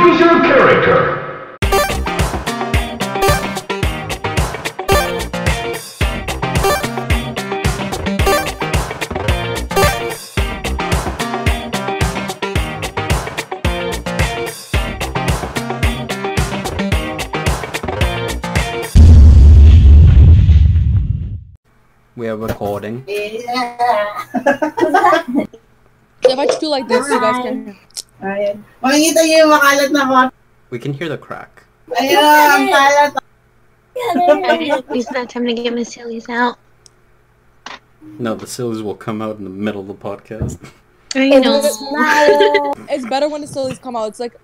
Choose your character. We are recording. If I just do like this, you guys can. Ayan. Makikita niyo yung makalat na mga... We can hear the crack. Ayan, ang kalat. It's not time to get my sillies out. No, the sillies will come out in the middle of the podcast. I know. It's better when the sillies come out. It's like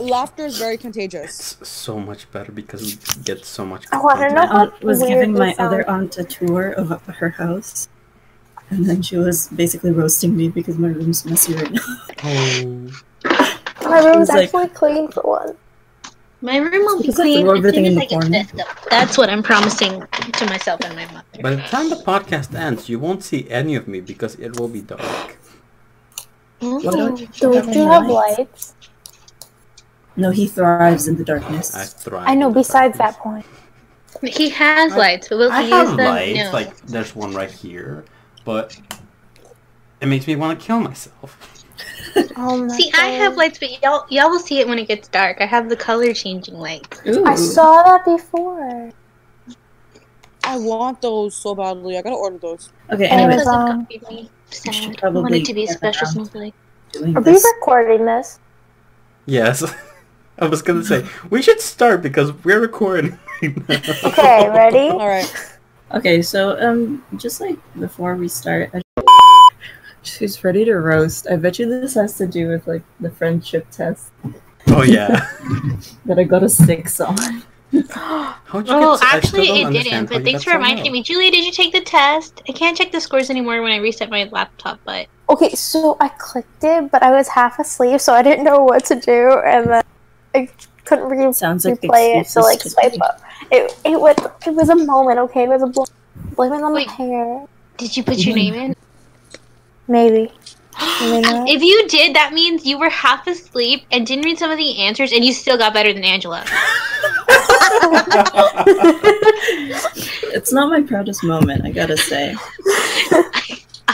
laughter is very contagious. It's so much better because we get so much. I want to content. know My aunt was giving my this sounds. other aunt a tour of her house. And then she was basically roasting me because my room's messy right now. Oh, My room's It's like- actually clean for one. My room will be clean as soon everything as in I the get corner. this up. That's what I'm promising to myself and my mother. by the time the podcast ends, you won't see any of me because it will be dark. Mm-hmm. Why don't you Don't have you have lights? lights? No, he thrives in the darkness. I thrive. I know. Besides darkness. that point, He has lights, but will I he have use them? lights. No. Like there's one right here, but it makes me want to kill myself. oh my See, I have lights, but y'all y'all will see it when it gets dark. I have the color changing lights. Ooh. I saw that before. I want those so badly. I gotta order those. Okay, And anyways, it's, Because it um, copied me. should Sad. I probably want it to be a special around. snowflake. doing Are we recording this? Yes, I was gonna say we should start because we're recording right now. Okay, ready? All right. Okay, so um, just like before we start, I... she's ready to roast. I bet you this has to do with like the friendship test Oh yeah. that I got a six on. How'd you Oh, get? Actually, it understand didn't. But you thanks for reminding low. me. Julia, did you take the test? I can't check the scores anymore when I reset my laptop, but Okay, so I clicked it, but I was half asleep, so I didn't know what to do, and then I couldn't re- Sounds like it to like swipe up. It it was it was a moment. Okay, it was a bl- blame it on Wait. my hair. did you put your name in? Maybe. Maybe. If you did, that means you were half asleep and didn't read some of the answers, and you still got better than Angela. It's not my proudest moment, I gotta say. Uh,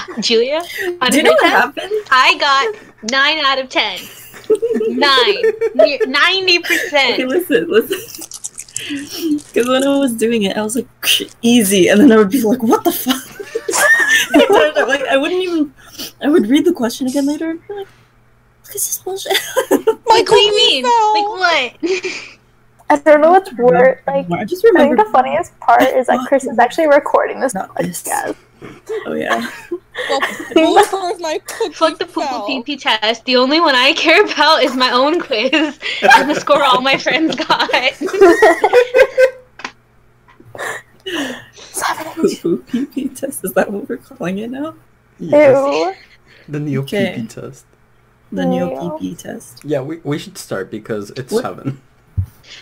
Julia, on Do you know what happened? I got nine out of ten. Nine, ninety Okay, percent. listen, listen. Because when I was doing it, I was like, easy, and then I would be like, what the fuck? like, I wouldn't even. I would read the question again later and be like, look at this bullshit. Like, what do you mean? fell. Like what? I don't know what's worse. Like I just remember. I think the funniest part is that Chris is actually recording this Not this. podcast. Oh yeah. Well, well, first my Fuck the poo fell. poo pee test. The only one I care about is my own quiz and the score all my friends got. Seven. Poo pee pee test. Is that what we're calling it now? Yes, Ew. The neo Okay. PP test. The Ew. neo pee pee test. Yeah, we, we should start because it's What? seven.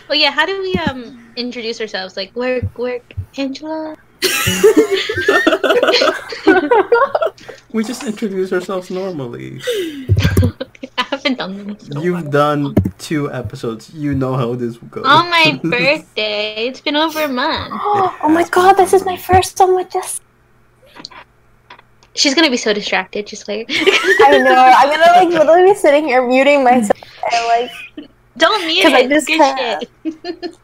well, yeah. How do we um introduce ourselves? Like work, work, Angela. We just introduce ourselves normally. I haven't done them. So You've done two episodes. You know how this goes. On my birthday. It's been over a month. oh my god, this is my first one with this. She's gonna be so distracted. Just wait. I know. I'm gonna like literally be sitting here muting myself and like Don't mute 'Cause I just Good can't. shit.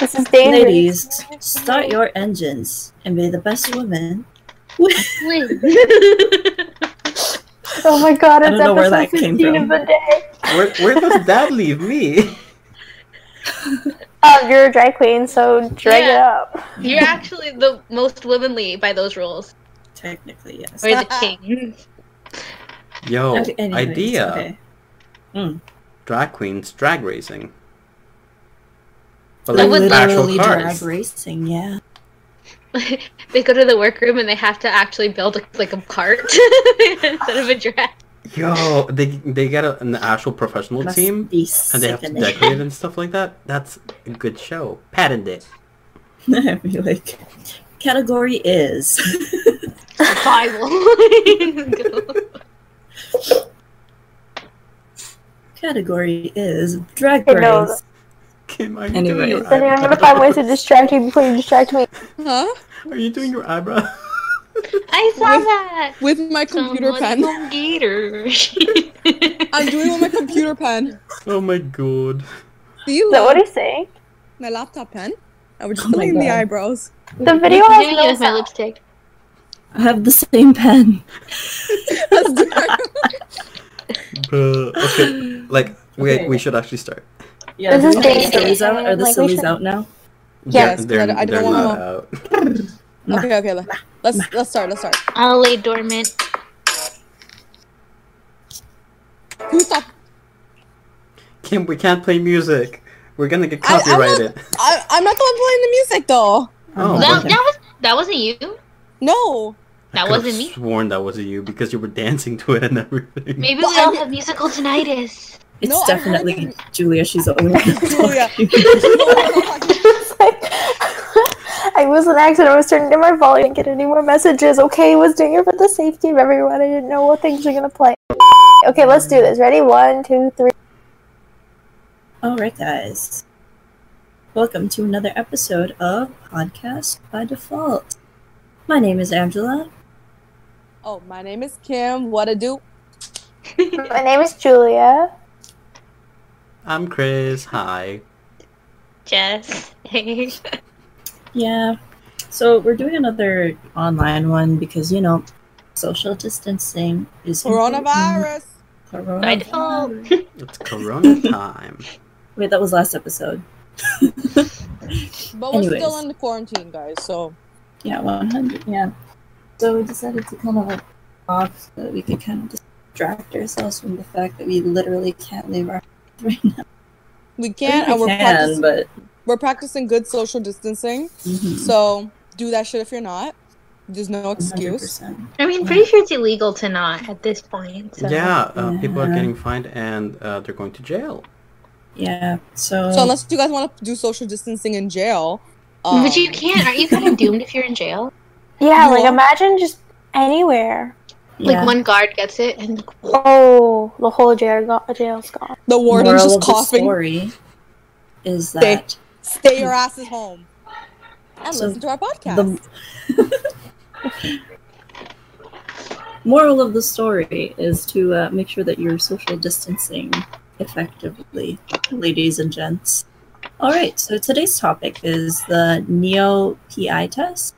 this is dangerous. Ladies, start your engines and be the best woman. Oh my god, I don't know where that came from. of the day. Where, where does that leave me? Um, you're a drag queen, so drag it up. You're actually the most womanly by those rules. Technically, yes. Or the king. Yo, Okay, anyways, idea. okay. Mm. Drag queens drag racing. But like would actual Literally cars. drag racing, yeah. they go to the workroom and they have to actually build a, like a cart instead of a dress. Yo, they they get a, an actual professional Must team and they have to decorate and stuff like that. That's a good show. Patent it. I'd be like, category is. Bible. category is Drag I know Race. Kim, are you Anyways. doing your Then I'm eyebrow? gonna find ways to distract you before you distract me. Huh? Are you doing your eyebrow? I saw that. With my computer Someone pen. Gator. I'm doing it with my computer pen. oh my god. See, Is that look, what he's saying? my laptop pen. I was oh just Oh in the eyebrows. The video I'm has doing it no with my lipstick. I have the same pen. Let's do. Bruh, okay, like we Okay. we should actually start. Yeah, This is we the dangerous. sillies out? Are the Like, sillies should- out now? Yes, they're, I- I they're don't wanna not know. out. Okay, okay. let- Let's let's start. Let's start. I'll lay dormant. Who stop? Kim, we can't play music. We're gonna get I- I'm not- copyrighted. I, I'm not the one playing the music though. Oh, that, okay. that was that wasn't you. No. I That could've wasn't me. Sworn that wasn't you because you were dancing to it and everything. Maybe But we all I- have musical tinnitus. It's No, definitely Julia. She's the only one. Julia. I was an accident. I was turning down my volume. I didn't get any more messages. Okay, I was doing it for the safety of everyone. I didn't know what things were gonna play. Okay, let's do this. Ready? One, two, three. Alright, guys. Welcome to another episode of Podcast by Default. My name is Angela. Oh, my name is Kim. What to do? My name is Julia. I'm Chris. Hi. Jess. Hey. Yeah. So we're doing another online one because you know social distancing is. Coronavirus. By Coronavirus. Oh. It's Corona time. Wait, that was last episode. But we're Anyways. still in the quarantine, guys. So Yeah, 100. Yeah. So we decided to kind of like off so that we could kind of distract ourselves from the fact that we literally can't leave our house right now. we can't, we and we're can, practicing. but We're practicing good social distancing. mhm, So do that shit if you're not. There's no excuse. 100%. I mean, pretty sure it's illegal to not at this point. So. Yeah, uh, people are getting fined and uh, they're going to jail. Yeah. So. So unless you guys want to do social distancing in jail, um, but you can't. Aren't you kind of doomed if you're in jail? Yeah, You like imagine just anywhere. yeah. Like one guard gets it, and Oh, the whole jail go- jail's gone. the warden's moral just of the coughing. story is Stay. that Stay your asses home and So, listen to our podcast. the moral of the story is to uh, make sure that you're social distancing effectively, ladies and gents. All right, so today's topic is the Neo PI test.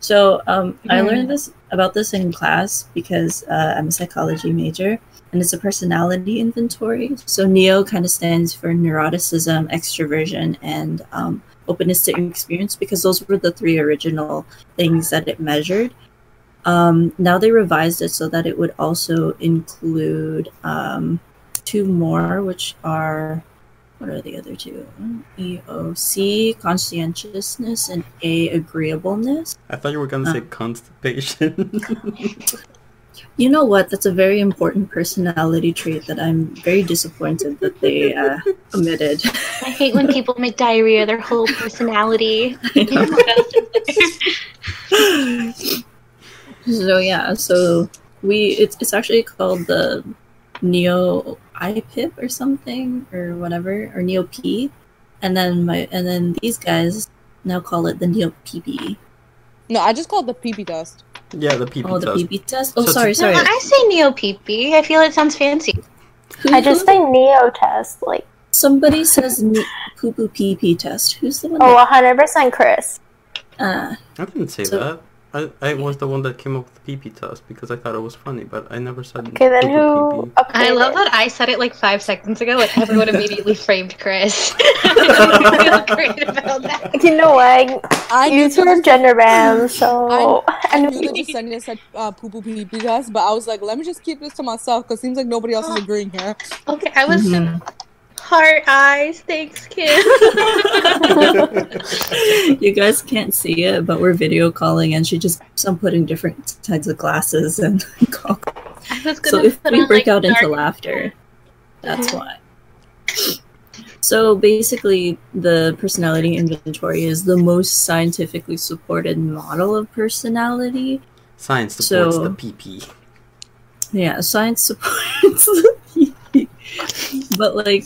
So um, I Mhm. learned this about this in class because uh, I'm a psychology major, and it's a personality inventory. So Neo kind of stands for neuroticism, extroversion, and um, openness to experience because those were the three original things that it measured. Um, now they revised it so that it would also include um, two more, which are what are the other two? EOC, conscientiousness, and A, agreeableness. I thought you were gonna say Uh. constipation. You know what? That's a very important personality trait that I'm very disappointed that they uh, omitted. I hate when people make diarrhea their whole personality. So yeah, so we it's it's actually called the Neo IPIP or something or whatever or Neo P, and then my and then these guys now call it the Neo PB. no, I just called the PP test. Yeah, the PP Oh, the test. PB test. Oh, So sorry, it's- sorry. I say neo peepee. I feel it sounds fancy. I just say Neo test. Like, somebody says ne- poo poo pee pee test. Who's the one? oh, that- 100% Chris. uh, I didn't say So- that. I, I was the one that came up with the PP test because I thought it was funny, but I never said. Okay, then who? pee-pee. I upgraded? love that I said it like five seconds ago, and everyone immediately framed Chris. I feel great about that. You know what? I knew You two are gender banned, so I I knew knew that Jasenia said uh, poo poo pee pee test, but I was like, let me just keep this to myself because seems like nobody else is agreeing here. Okay, I was mhm. Heart eyes. Thanks, Kim. you guys can't see it, but we're video calling, and she just keeps on putting different types of glasses and goggles. I was gonna So if we on, break like, out into laughter, that's uh-huh. why. So basically, the personality inventory is the most scientifically supported model of personality. Science supports So- the PP. Yeah, science supports the PP. but like,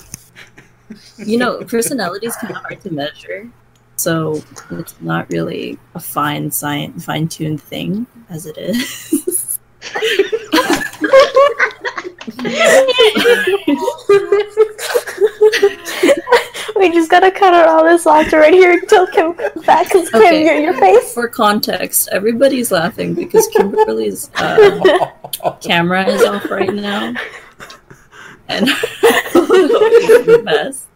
you know, personality is kind of hard to measure, so it's not really a fine science, fine tuned thing as it is. we just gotta cut out all this laughter right here until Kim comes back. Cause Kim, Okay. your, your face. For context, everybody's laughing because Kimberly's uh, camera is off right now, and is the best.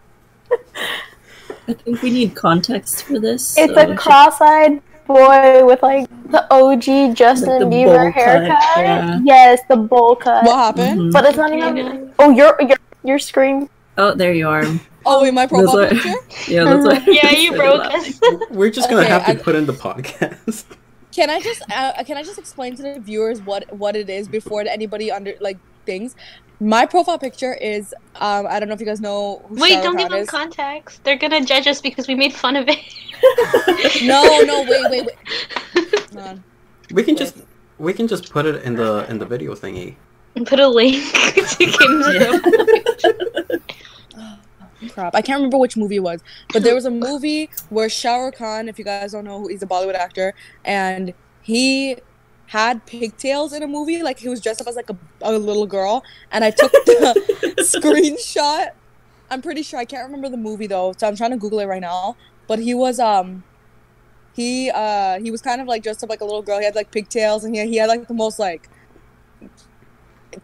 I think we need context for this. It's so a cross-eyed boy with like the OG Justin the Bieber bowl cut, haircut. yeah. Yes, the bowl cut. What happened? Mhm. But it's not even. Oh, your your your screen. Oh, there you are. Oh, in my profile That's picture? what- Yeah, that's what. Yeah, you broke us. We're just gonna Okay, have to I- put in the podcast. Can I just uh, can I just explain to the viewers what what it is before anybody under like things? My profile picture is um I don't know if you guys know who Wait, Shah don't Rukh give them is. context. They're gonna judge us because we made fun of it. No, no, wait, wait, wait. Hold on. we can just we can just put it in the in the video thingy. Put a link to Kim's room. Crap, I can't remember which movie it was, but there was a movie where Shah Rukh Khan, if you guys don't know, he's a Bollywood actor, and he had pigtails in a movie, like he was dressed up as like a, a little girl, and I took the screenshot. I'm pretty sure I can't remember the movie though, so I'm trying to Google it right now. But he was um, he uh he was kind of like dressed up like a little girl. He had like pigtails, and he he had like the most like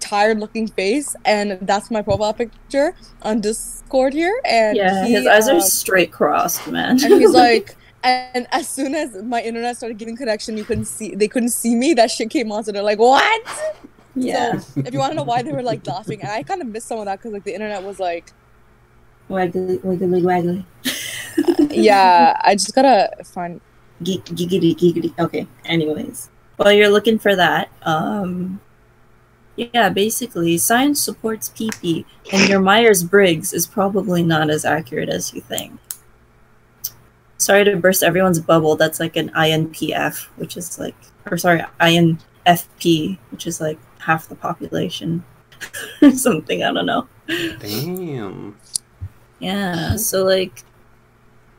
tired looking face and that's my profile picture on discord here and Yeah, he, his eyes um, are straight crossed, man. and he's like and as soon as my internet started getting connection you couldn't see they couldn't see me that shit came on so they're like what yeah, so if you want to know why they were like laughing and i kind of missed some of that because like the internet was like waggly, wiggly, waggly. yeah i just gotta find Geek, giggity, giggity. Okay. Anyways, while you're looking for that, um, yeah, basically, science supports PP, and your Myers Briggs is probably not as accurate as you think. Sorry to burst everyone's bubble. That's like an INPF, which is like, or sorry, INFP, which is like half the population, or something. I don't know. Damn. Yeah, so like,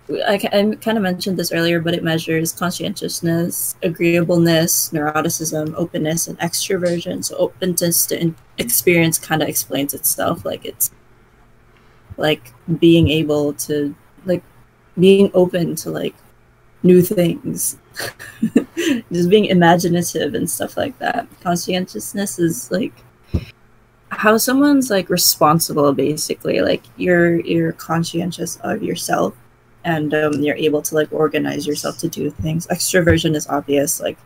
I, I kind of mentioned this earlier, but it measures conscientiousness, agreeableness, neuroticism, openness, and extroversion. So openness to in- experience kind of explains itself. Like it's like being able to being open to like new things, just being imaginative and stuff like that. Conscientiousness is like how someone's like responsible basically. Like you're you're conscientious of yourself and um, you're able to like organize yourself to do things. Extroversion is obvious. Like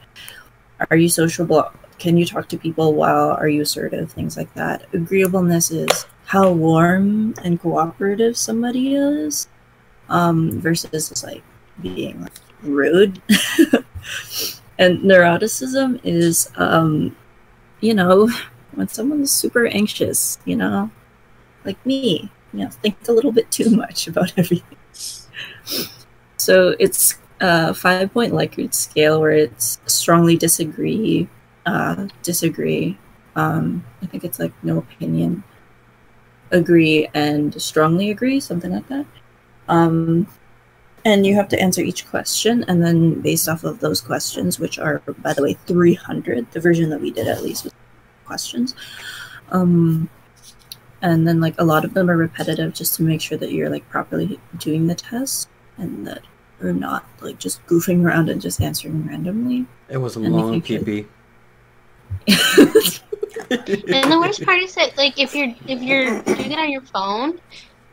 are you sociable? Can you talk to people well are you assertive? Things like that. Agreeableness is how warm and cooperative somebody is um versus just like being like, rude and neuroticism is um you know when someone's super anxious, you know, like me, you know, think a little bit too much about everything. So it's a five point Likert scale where it's strongly disagree, uh, disagree. Um, I think it's like no opinion, agree, and strongly agree, something like that. Um, and you have to answer each question, and then based off of those questions, which are, by the way, 300, the version that we did at least was questions. Um, and then like a lot of them are repetitive just to make sure that you're like properly doing the test and that you're not like just goofing around and just answering randomly. It was a And long making PP. And the worst part is that like if you're if you're doing it on your phone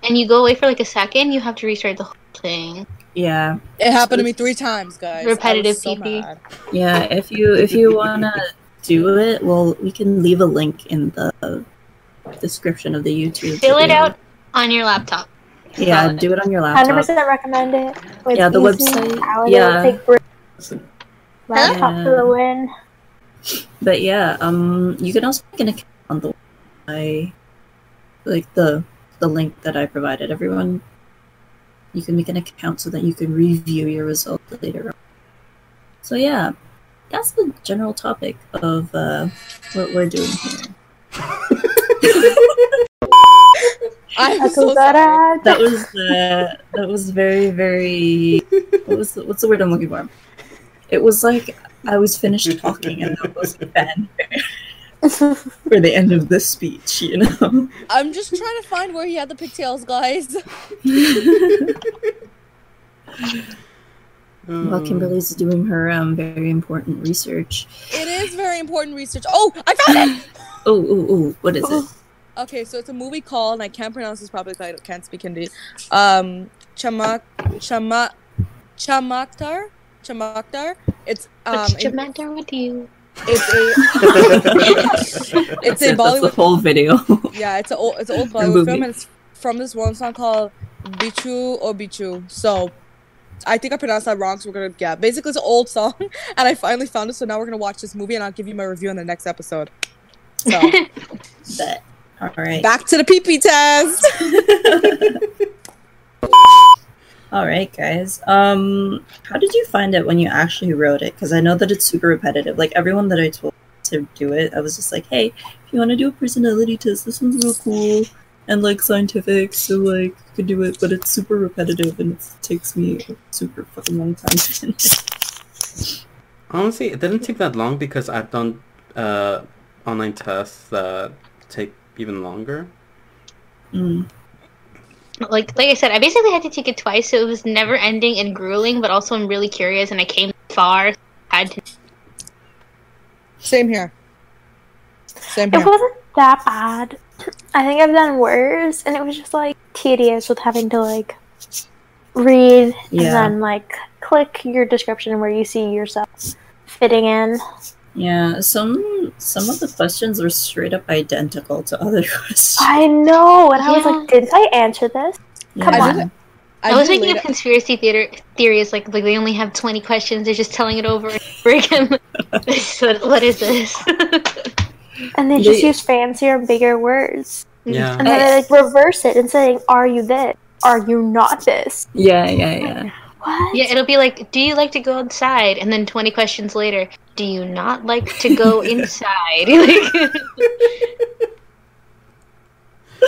and you go away for like a second, you have to restart the whole thing. yeah, it happened to me three times guys Repetitive so PP. mad. yeah. If you if you wanna do it, well, we can leave a link in the description of the YouTube. Fill it out on your laptop. Yeah, do it on your laptop. Hundred laptop. percent recommend it. It's Yeah, the easy, website- Alligator yeah. Take break. Laptop Yeah. for the win. But yeah, um, you can also make an account on the I like the the link that I provided. Everyone, you can make an account so that you can review your results later on. So yeah, that's the general topic of uh, what we're doing here. I'm so sorry. That was uh, that was very very. What was the, what's the word I'm looking for? It was like I was finished talking and that was fanfare for the end of the speech. You know. I'm just trying to find where he had the pigtails, guys. While Kimberly's doing her um very important research. It is very important research. Oh, I found it. Oh oh oh! What is it? Okay, so it's a movie called, and I can't pronounce this properly because I can't speak Hindi. Um, Chamak, Chamak, Chamaktar, Chamaktar. It's um, What's it- the matter with you? It's a, it's a That's it, That's the whole video. Yeah, it's an old, it's an old A Bollywood film, and it's from this one song called Bichu or Bichu. So. I think I pronounced that wrong, so we're gonna yeah. Basically, it's an old song, and I finally found it. So now we're gonna watch this movie, and I'll give you my review in the next episode. So but all right. back to the PP test. All right, guys. Um, how did you find it when you actually wrote it? Because I know that it's super repetitive. Like everyone that I told to do it, I was just like, "Hey, if you want to do a personality test, this one's real cool and like scientific, so like you could do it." But it's super repetitive and it takes me a super fucking long time to finish. Honestly, it didn't take that long because I've done uh, online tests that take even longer. Mm. Like like I said, I basically had to take it twice, so it was never ending and grueling, but also I'm really curious and I came far. Had to Same here. Same here. It wasn't that bad. I think I've done worse, and it was just like tedious with having to like read Yeah. and then like click your description where you see yourself fitting in. Yeah, some some of the questions were straight up identical to other questions. I know, and I was like, didn't I answer this? Come Yeah. on. I, was do making later- a conspiracy theater theories like like they only have twenty questions. They're just telling it over and over again. so what is this? And they just They- use fancier, bigger words. Yeah. And then they like reverse it and saying, Are you this? Are you not this? Yeah, yeah, yeah. What? yeah, it'll be like, do you like to go outside? And then twenty questions later, do you not like to go inside?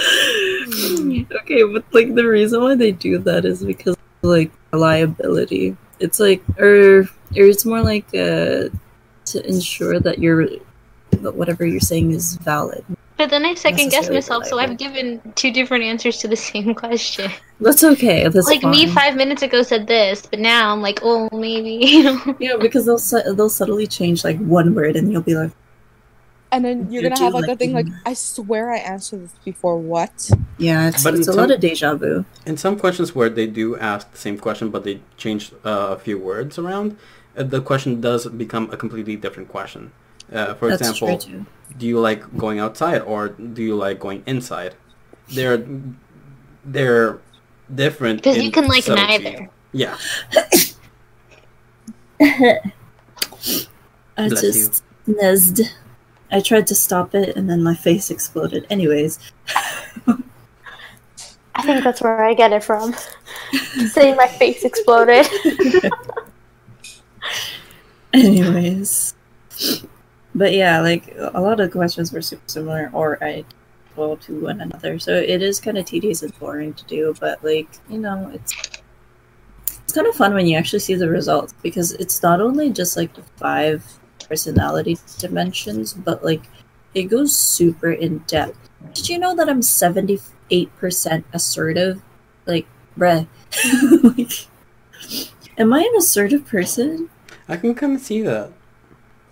Okay, but like the reason why they do that is because like reliability. It's like or or it's more like uh to ensure that you're that whatever you're saying is valid. But then I second guess myself, so I've given two different answers to the same question. That's okay. That's like me five minutes ago said this, but now I'm like, oh, maybe. You know? Yeah, because they'll su- they'll subtly change like one word, and you'll be like, And then you're You gonna have like a like thing like, I swear I answered this before. What? "Yeah, it's, But it's a in lot of deja vu." In some questions where they do ask the same question, but they change uh, a few words around, uh, the question does become a completely different question. Uh, for That's example, true too. Do you like going outside or do you like going inside? They're they're different. Because you can like subtlety. neither. Yeah. I Bless just sneezed. I tried to stop it, and then my face exploded. Anyways, I think that's where I get it from. Saying my face exploded. anyways. But yeah, like a lot of questions were super similar or identical to one another. So it is kind of tedious and boring to do, but like, you know, it's it's kind of fun when you actually see the results because it's not only just like the five personality dimensions, but like it goes super in depth. Did you know that I'm 78% assertive? Like, bruh. like, am I an assertive person? I can kind of see that.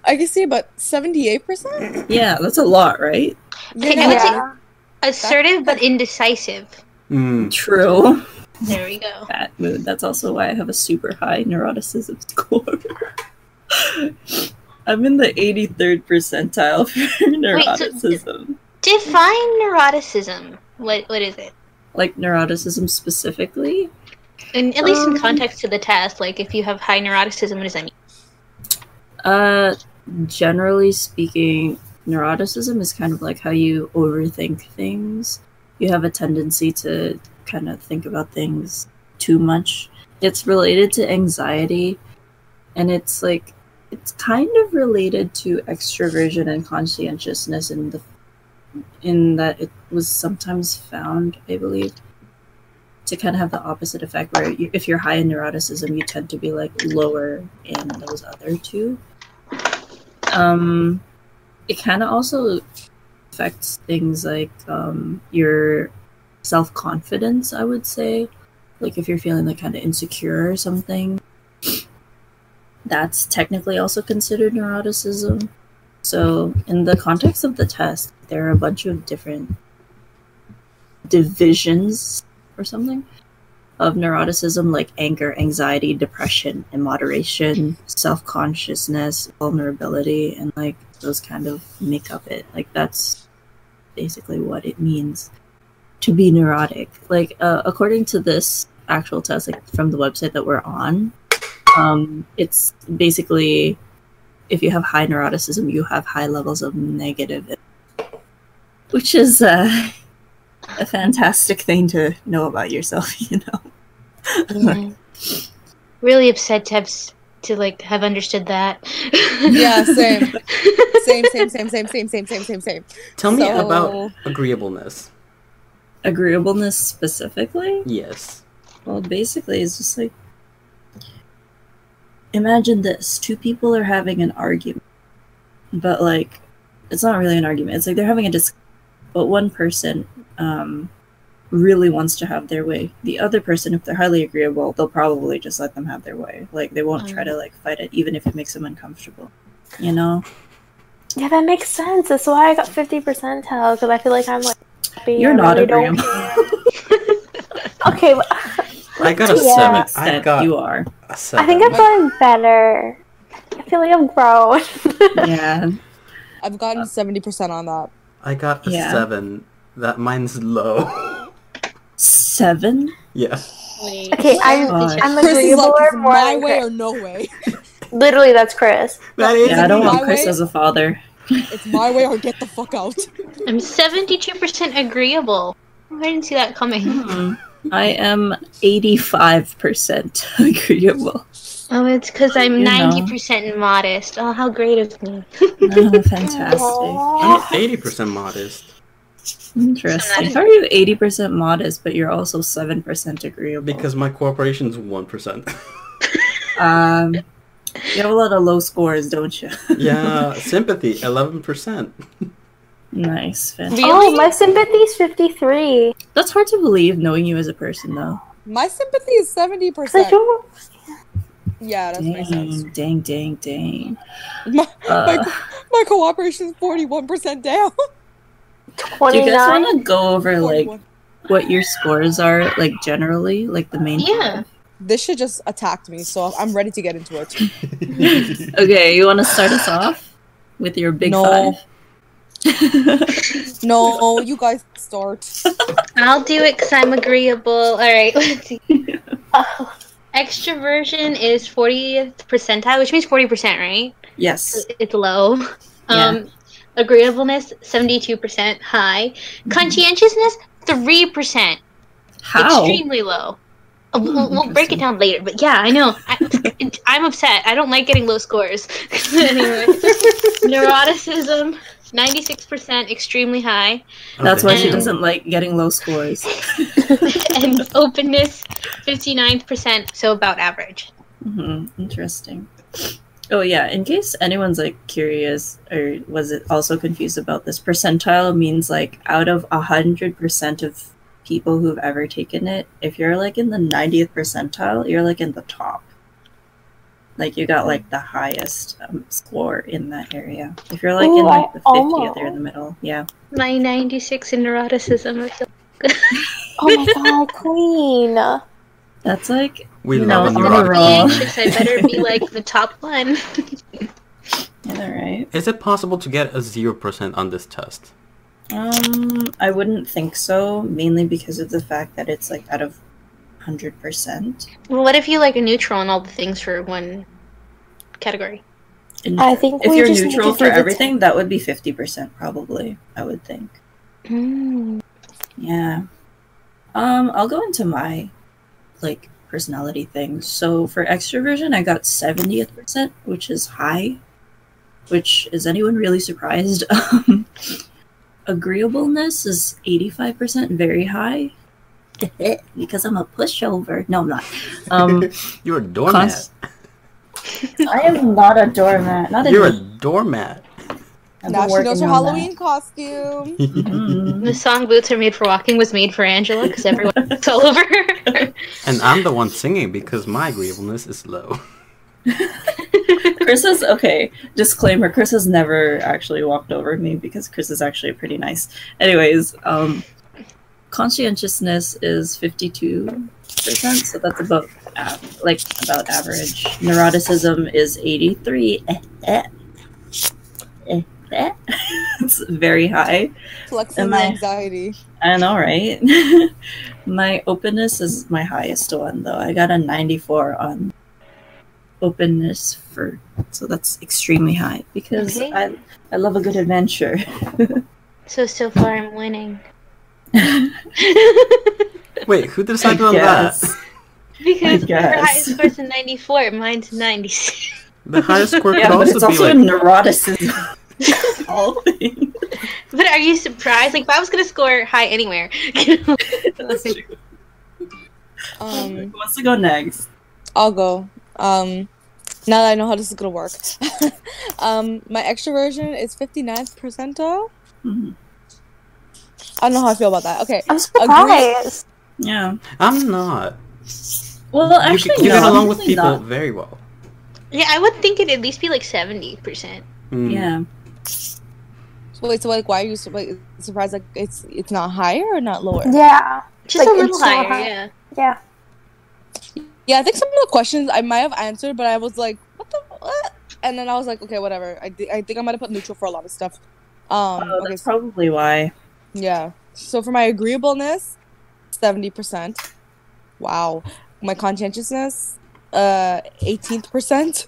I can see about seventy-eight percent. Yeah, that's a lot, right? Okay, I would say Yeah. assertive but indecisive. Mm. True. There we go. That mood. That's also why I have a super high neuroticism score. I'm in the 83rd percentile for neuroticism. Define neuroticism. What what is it? like neuroticism specifically. And at least Um, in context to the test, like if you have high neuroticism, what does that mean? Uh, generally speaking, neuroticism is kind of like how you overthink things. You have a tendency to kind of think about things too much. It's related to anxiety, and it's like it's kind of related to extroversion and conscientiousness in the in that it was sometimes found, I believe, to kind of have the opposite effect where you, if you're high in neuroticism, you tend to be like lower in those other two. Um, it kind of also affects things like um, your self confidence, I would say. Like if you're feeling like kind of insecure or something, that's technically also considered neuroticism. So, in the context of the test, there are a bunch of different divisions or something of neuroticism like anger, anxiety, depression, immoderation, self consciousness, vulnerability, and like those kind of make up it. Like, that's basically what it means to be neurotic. Like, uh, according to this actual test, like from the website that we're on, um, it's basically if you have high neuroticism, you have high levels of negative, which is uh, a fantastic thing to know about yourself. You know. Yeah. really upset to have to like have understood that. Yeah, same. Same, same, same, same, same, same, same, same, same. Tell me So- about agreeableness. Agreeableness specifically. Yes. Well, basically, it's just like imagine this: two people are having an argument, but like it's not really an argument. It's like they're having a dis, but one person um, really wants to have their way. The other person, if they're highly agreeable, they'll probably just let them have their way. Like they won't try to like fight it, even if it makes them uncomfortable. You know? Yeah, that makes sense. That's why I got 50 percentile because I feel like I'm like happy. You're not really don't agreeable. okay, but I got a Yeah. seven. I Extent got you are. a seven. I think I've gotten better. I feel like I've grown. Yeah. I've gotten seventy percent on that. I got a Yeah. seven. That mine's low. Seven. yeah. Wait, Okay, I'm Gosh. I'm Chris is agreeable like, or more my way Chris. or no way. Literally, that's Chris. That is. Yeah, I don't want Chris way? as a father. It's my way or get the fuck out. I'm 72% agreeable. I didn't see that coming. Hmm. I am 85% agreeable. Oh, it's because I'm 90% modest. Oh, how great of me. Oh, fantastic. I'm eighty percent modest. Interesting. How are you 80% modest, but you're also 7% agreeable? Because my cooperation's one percent. um, you have a lot of low scores, don't you? yeah, sympathy eleven percent. nice. Fantastic. Really? Oh, my sympathy's 53. That's hard to believe knowing you as a person, though. My sympathy is seventy 'Cause I percent. Don't- Yeah, that makes sense. Dang, dang, dang, dang. My, Uh, my, my cooperation is forty one percent down. do you guys want to go over, like, what your scores are, like, generally? Like, the main Yeah. This shit just attacked me, so I'm ready to get into it. okay, you want to start us off with your big No. five? No, you guys start. I'll do it because I'm agreeable. All right, let's see. Oh, Extroversion is 40th percentile, which means 40%, right? yes. It's low. Um, Agreeableness, 72% high. Conscientiousness, 3%. How? Extremely low. Uh, we'll, we'll break it down later, but yeah, I know. I, I'm upset. I don't like getting low scores. anyway, neuroticism, 96%, extremely high. That's why she doesn't like getting low scores. and openness, 59%, so about average. hmm Interesting. Oh yeah, in case anyone's like curious or was it also confused about this, percentile means like out of a hundred percent of people who've ever taken it, if you're like in the 90th percentile, you're like in the top. Like you got like the highest um, score in that area. If you're like in like the I 50th or in the middle, yeah. My 96 in neuroticism, I feel good. oh my god, queen. That's like We You love know, a I'm I'm neurotic. roll. anxious. I better be like the top one. yeah, right. Is it possible to get a zero percent on this test? Um, I wouldn't think so, mainly because of the fact that it's like out of hundred percent. well, what if you like a neutral on all the things for one category? I think if we you're just neutral for do the everything, that would be fifty percent probably. I would think. Mm. Yeah. Um, I'll go into my like personality things. So for extroversion, I got seventieth percent, which is high. Which is anyone really surprised? Um, agreeableness is 85% very high. Because I'm a pushover. No, I'm not. Um, You're a doormat. cons- I am not a doormat. Not a You're a doormat. I've Now she working knows her on that. Halloween costume. Mhm. The song "Boots Are Made for Walking" was made for Angela because everyone looks all over her. And I'm the one singing because my agreeableness is low. Chris is okay. Disclaimer: Chris has never actually walked over me because Chris is actually pretty nice. Anyways, um, conscientiousness is fifty-two percent, so that's about av- like about average. Neuroticism is eighty-three. Eh, eh. Eh, eh. it's very high. Flexing Am the anxiety. I know, right? my openness is my highest one, though. I got a 94 on openness for, so that's extremely high because Okay. I I love a good adventure. so so far, I'm winning Wait, who decided on that? because I her guess. highest score's a 94, mine's 96. The highest score could Yeah, but also it's be also like a neuroticism. All thing. But are you surprised? Like, if I was gonna score high anywhere, That's true. Um, Who wants to go next? I'll go. Um, now that I know how this is gonna work. um, my extroversion is 59th percentile. Mhm. I don't know how I feel about that. Okay. I'm surprised. Yeah. I'm not. Well, actually, you get no, along with people not. very well. yeah, I would think it'd at least be like 70%. Mm. Yeah. So wait, so like, why are you sur- like, surprised? Like, it's it's not higher or not lower? Yeah. Just Like, a little it's so higher, yeah. Yeah. Yeah, I think some of the questions I might have answered, but I was like, what the what? And then I was like, okay, whatever. I, thi- I think I might have put neutral for a lot of stuff. Um, Oh, okay, that's probably why. Yeah. So for my agreeableness, seventy percent. Wow. My conscientiousness, uh, eighteenth percent.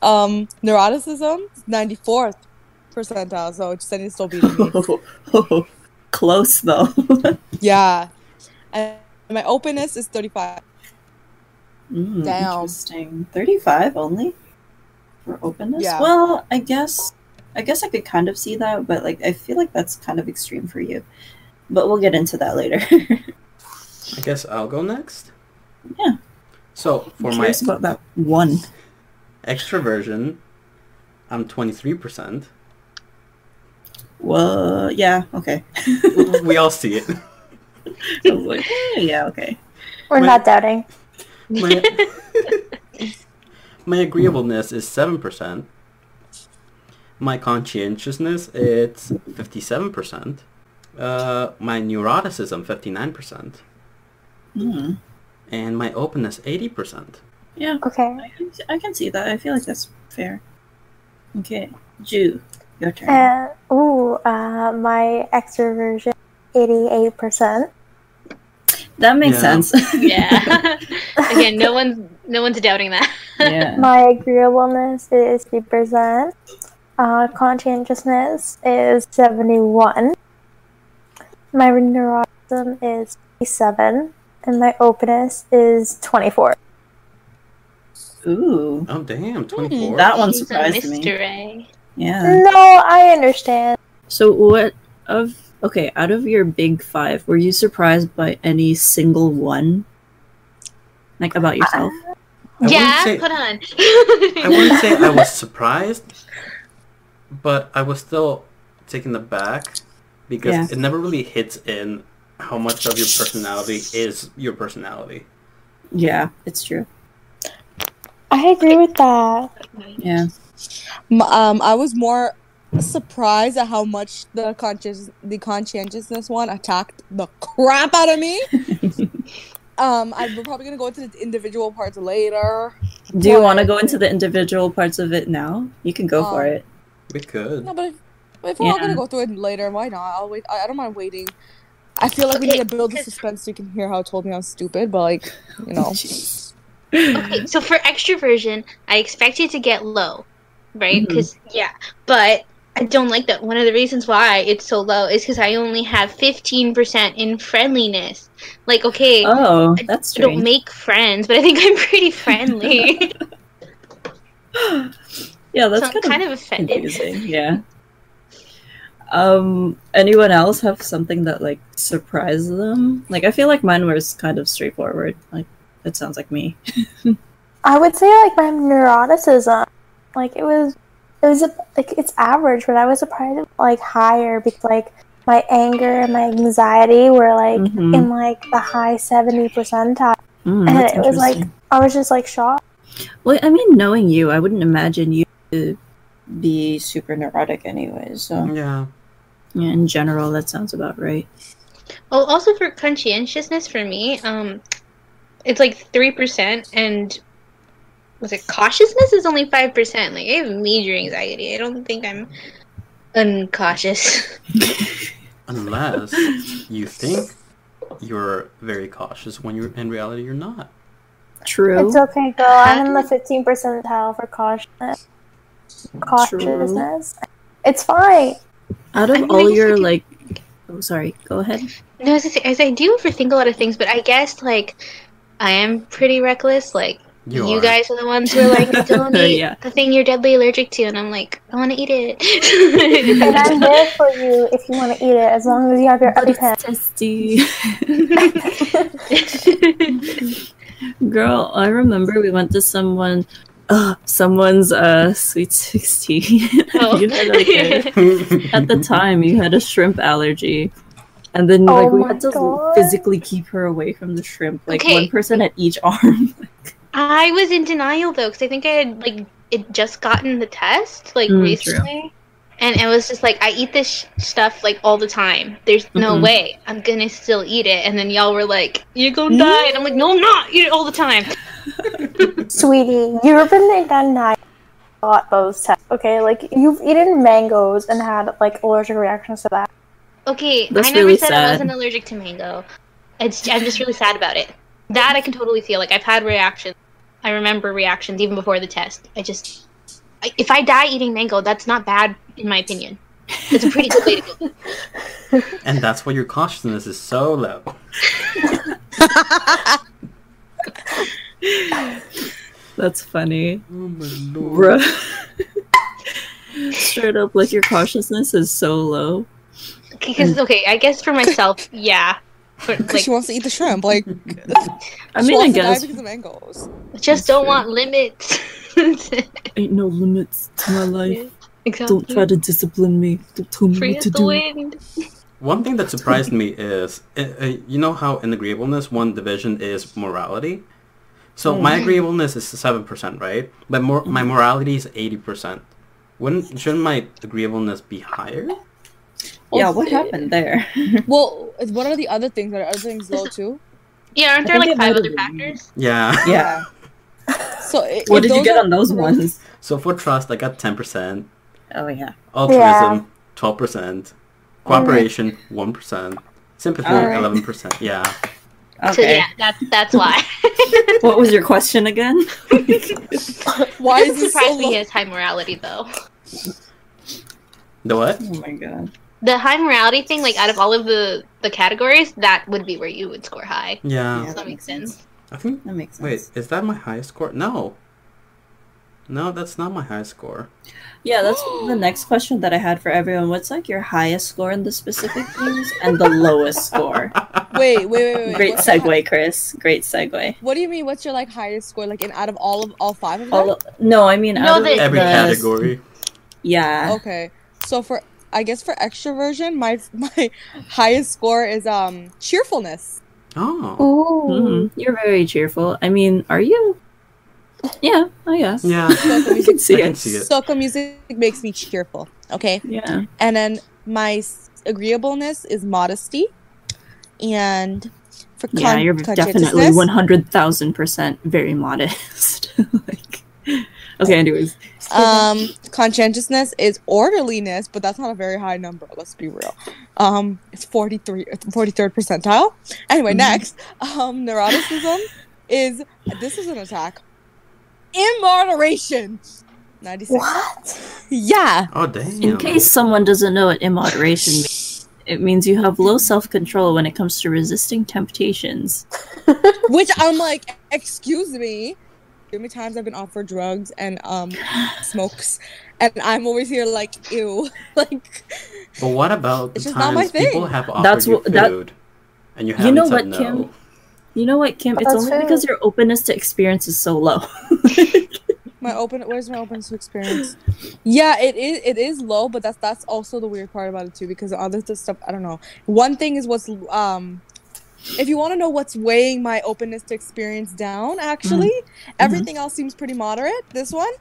Um, neuroticism, ninety fourth percentile. So just saying, it's still beating me. Close though. yeah. And my openness is thirty five. Mm, Damn. Interesting. Thirty-five only for openness. Yeah. Well, I guess I guess I could kind of see that, but like I feel like that's kind of extreme for you. But we'll get into that later. I guess I'll go next. Yeah. So for I'm my curious about that one. extroversion, I'm 23%. Well, yeah, okay. we all see it. I was like, eh, yeah, okay. We're Wait. not doubting. My, my agreeableness is 7%. My conscientiousness, it's 57%. Uh, my neuroticism, 59%. Hmm. And my openness, 80%. Yeah, Okay. I can, I can see that. I feel like that's fair. Okay, Ju, your turn. And ooh, uh, my extroversion, eighty-eight percent. that makes Yeah. sense. Yeah. Again, no one's no one's doubting that. yeah. My agreeableness is three percent. Uh, conscientiousness is seventy-one. My neuroticism is seven, and my openness is twenty-four. Ooh, Oh, damn, 24. that one She's a surprised me. mystery. Yeah. No, I understand. So what of okay, out of your big five, were you surprised by any single one? Like about yourself? I wouldn't yeah, say- put on. I wouldn't say I was surprised, but I was still taken aback because Yeah. it never really hits in how much of your personality is your personality. Yeah, it's true. I agree with that. Yeah. Um, I was more surprised at how much the conscious the conscientiousness one attacked the crap out of me. um, I, we're probably gonna go into the individual parts later. Do you want to go into the individual parts of it now? You can go for Um, it. We could. No, but if, if we're all gonna go through it later, why not? I'll wait. I, I don't mind waiting. I feel like we need to build the suspense so you can hear how it told me I'm stupid, but like, you know. Okay, so for extroversion, I expect it to get low, right? Mm-hmm. Because yeah, but I don't like that. One of the reasons why it's so low is because I only have fifteen percent in friendliness. Like, okay, Oh, that's I don't make friends, but I think I'm pretty friendly. yeah, that's so kind, kind of of offended. confusing. Yeah. Um, anyone else have something that like surprised them? Like, I feel like mine was kind of straightforward. Like, it sounds like me. I would say like my neuroticism, like it was, it was a, like it's average, but I was surprised like higher because like my anger and my anxiety were like Mhm. in like the high seventy percentile. Mm, And it was, like. I was just like shocked. Well, I mean, knowing you, I wouldn't imagine you to be super neurotic, anyway. So, Yeah. yeah, in general, that sounds about right. Oh, also for conscientiousness for me, um, it's like three percent, and was it cautiousness is only five percent. Like I have major anxiety. I don't think I'm uncautious. Unless you think you're very cautious when you're in reality you're not. True. It's okay, girl. I'm in the fifteen percentile for cautiousness. True. It's fine. Out of I mean, all I guess your I like, oh, sorry. Go ahead. No, as I, say, as I do overthink a lot of things, but I guess like I am pretty reckless. Like You, you, are. guys are the ones who are like, don't eat Yeah. the thing you're deadly allergic to, and I'm like, I want to eat it. And it. I'm there for you if you want to eat it, as long as you have your EpiPen. testy. Girl, I remember we went to someone, uh, someone's uh sweet sixteen. Oh. you had like a, at the time you had a shrimp allergy, and then Oh like we had to God. physically keep her away from the shrimp, like Okay. one person at each arm. I was in denial though, because I think I had like it just gotten the test like Mm, recently, and it was just like I eat this sh- stuff like all the time. There's no Mhm. way I'm gonna still eat it, and then y'all were like, "You're gonna die," and I'm like, "No, I'm not. Eat it all the time." Sweetie, you've been done night. Got those tests, okay? Like you've eaten mangoes and had like allergic reactions to that. Okay, That's I never really said sad. I wasn't allergic to mango. It's I'm just really sad about it. That I can totally feel. Like I've had reactions. I remember reactions even before the test. I just I, if I die eating mango, that's not bad in my opinion. It's a pretty good way to go. and that's why your cautiousness is so low. That's funny, Oh my lord. bruh. Straight up, like your cautiousness is so low. Because mm. okay, I guess for myself, yeah. Because like, she wants to eat the shrimp. Like, I she mean, I wants to die guess because of mangoes. just That's don't true. want limits. ain't no limits to my life. exactly. Don't try to discipline me. Don't tell me Free what as to the do. wind. One thing that surprised me is, uh, uh, you know how in agreeableness one division is morality. So my agreeableness is seven percent, right? But mor- my morality is eighty percent. Wouldn't shouldn't my agreeableness be higher? Yeah, Well, what happened there? Well, what are the other things? That are other things low too? Yeah, aren't there like five other factors? Yeah. yeah. So i- What did you get on those correct- ones? So for trust, I got ten percent. Oh yeah. Altruism, twelve percent. Mm-hmm. Cooperation, one percent. Sympathy, Alright. eleven percent. Yeah. So Okay. yeah, that's that's why. What was your question again? Why it is doesn't so me he low? has high morality though. The what? oh my god. The high morality thing, like out of all of the the categories, that would be where you would score high. Yeah. Does that make sense? I think. That makes sense. Wait, is that my highest score? No. No, that's not my highest score. Yeah, that's the next question that I had for everyone. What's like your highest score in the specific things and the lowest score? Wait, wait, wait, wait. Great what's your hi- segue, Chris. Great segue. What do you mean? What's your like highest score? Like in out of all of all five of them? All no, I mean No, out of the- Every the- category. Yeah. Okay, so for I guess for extroversion, my my highest score is um cheerfulness. Oh. Ooh. Mhm. You're very cheerful. I mean, are you? Yeah, I guess. Yeah. Soca I music, can see I can it. see it. soca music makes me cheerful. Okay, Yeah. and then my agreeableness is modesty, and for Yeah, you're definitely conscientiousness- one hundred thousand percent very modest. like, okay. Anyways, Um, conscientiousness is orderliness, but that's not a very high number. Let's be real. Um, it's 43, 43rd percentile. Anyway, Mhm. next, um, neuroticism is this is an attack. Immoderation. 96. What? Yeah. Oh damn. in case someone doesn't know what immoderation means, it means you have low self control when it comes to resisting temptations. Which I'm like, excuse me. Many times I've been offered drugs and um smokes, and I'm always here like ew, like But what about the It's not my times people have offered That's you what- that- food and you You haven't know said what, no? Kim? You know what, Kim? It's That's only fair. because your openness to experience is so low. my open. Where's my openness to experience? Yeah, it is. It is low, but that's that's also the weird part about it too. Because the other th- stuff, I don't know. One thing is what's um. If you want to know what's weighing my openness to experience down, actually, mm-hmm. Mm-hmm. everything else seems pretty moderate. This one,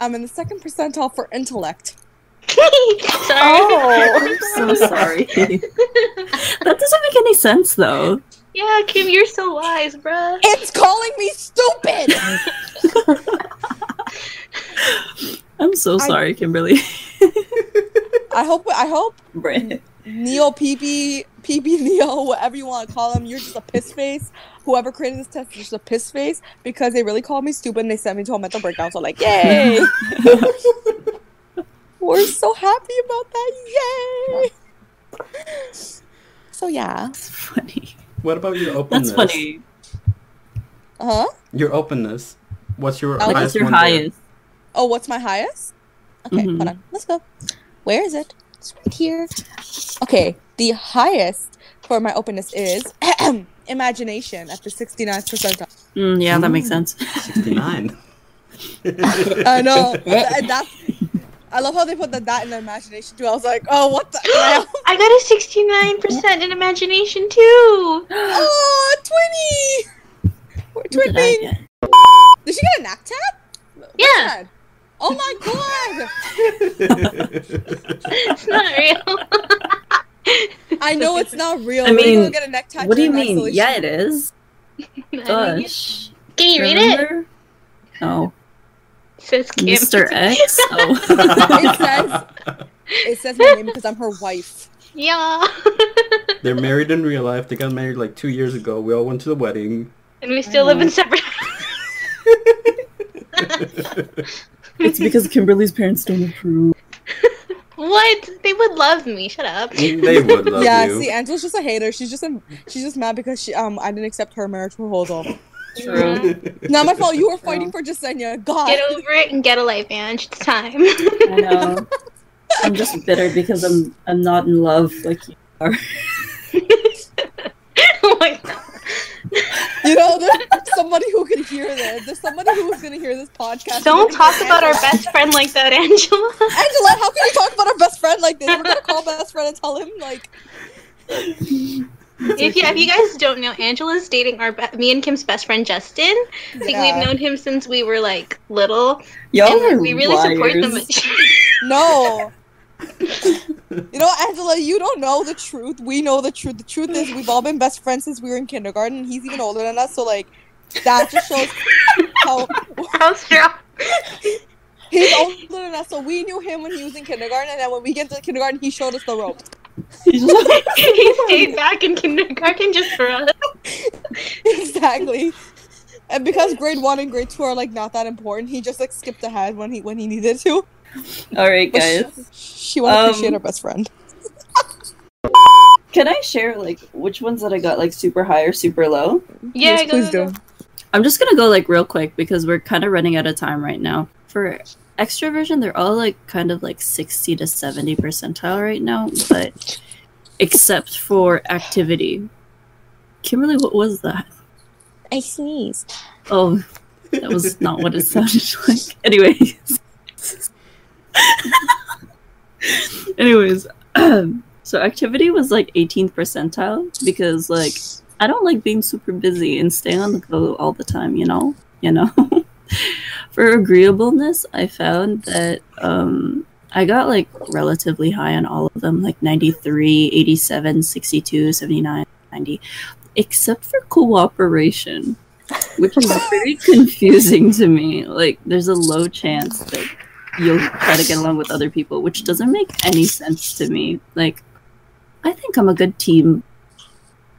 I'm in the second percentile for intellect. Sorry. Oh. I'm so sorry. that doesn't make any sense, though. Yeah, Kim, you're so wise, bruh. It's calling me stupid. I'm so I- sorry, Kimberly. I hope. I hope Right. Neo PP PP Neo, whatever you want to call him, you're just a piss face. Whoever created this test is just a piss face because they really called me stupid and they sent me to a mental breakdown. So like, yay! We're so happy about that, yay! So yeah, That's funny. What about your openness? That's funny. uh huh. Your openness. What's your Like, Like, highest what's your one there? highest? Oh, what's my highest? Okay, Mhm. hold on. Let's go. Where is it? It's right here. Okay, the highest for my openness is imagination at the 69th percentile. Mm, yeah, that makes sense. 69. I know. Th- that's. I love how they put the that in the imagination too. I was like, oh, what the? I got a 69% in imagination too. Oh, 20! We're What did twinning. Did she get a knack tap? Yeah, Oh my god! it's not real. I know it's not real. I mean, get a neck tattoo What do you mean? isolation. Yeah, it is. Can you read it? Remember? Oh, It says Kim. Mr. X. Oh. It says it says my name because I'm her wife. Yeah. They're married in real life. They got married like two years ago. We all went to the wedding. and we still live in oh. separate. It's because Kimberly's parents don't approve. what? They would love me. Shut up. they would love yeah, you. see, Angela's just a hater. She's just a, she's just mad because she um I didn't accept her marriage proposal. True. Not my fault. You were fighting for Jasenia. God. Get over it and get a life, Ange. It's time. I know. I'm just bitter because I'm I'm not in love like you are. oh my god. You know, there's somebody who can hear this. There's somebody who's gonna hear this podcast. Don't talk gonna about our best friend like that, Angela. Angela, how can you talk about our best friend like this? We're gonna call best friend and tell him like if you if you guys don't know, Angela's dating our be- me and Kim's best friend Justin. I think Yeah. we've known him since we were like little, Y'all and are we really support them. liars. No. you know, Angela, you don't know the truth. We know the truth. The truth is, we've all been best friends since we were in kindergarten. and He's even older than us, so like, that just shows how How strong. he's older than us. So we knew him when he was in kindergarten, and then when we get to kindergarten, he showed us the ropes. He stayed back in kindergarten just for us. exactly. And because grade one and grade two are like not that important, he just like skipped ahead when he when he needed to. All right, guys. She, she want to Um, appreciate her best friend. Can I share like which ones that I got like super high or super low? Yeah, Yes, go, please go, do. go. I'm just gonna go like real quick because we're kind of running out of time right now. For extroversion, they're all like kind of like 60 to 70 percentile right now, but except for activity. Kimberly, what was that? I sneezed. Oh, that was not what it sounded like. Anyways. Anyways, so activity was like 18th percentile because like I don't like being super busy and staying on the go all the time, you know? You know? For agreeableness, I found that um I got like relatively high on all of them, like 93, 87, 62, 79, 90, except for cooperation which is very confusing to me. Like, there's a low chance that you'll try to get along with other people, which doesn't make any sense to me. Like, I think I'm a good team,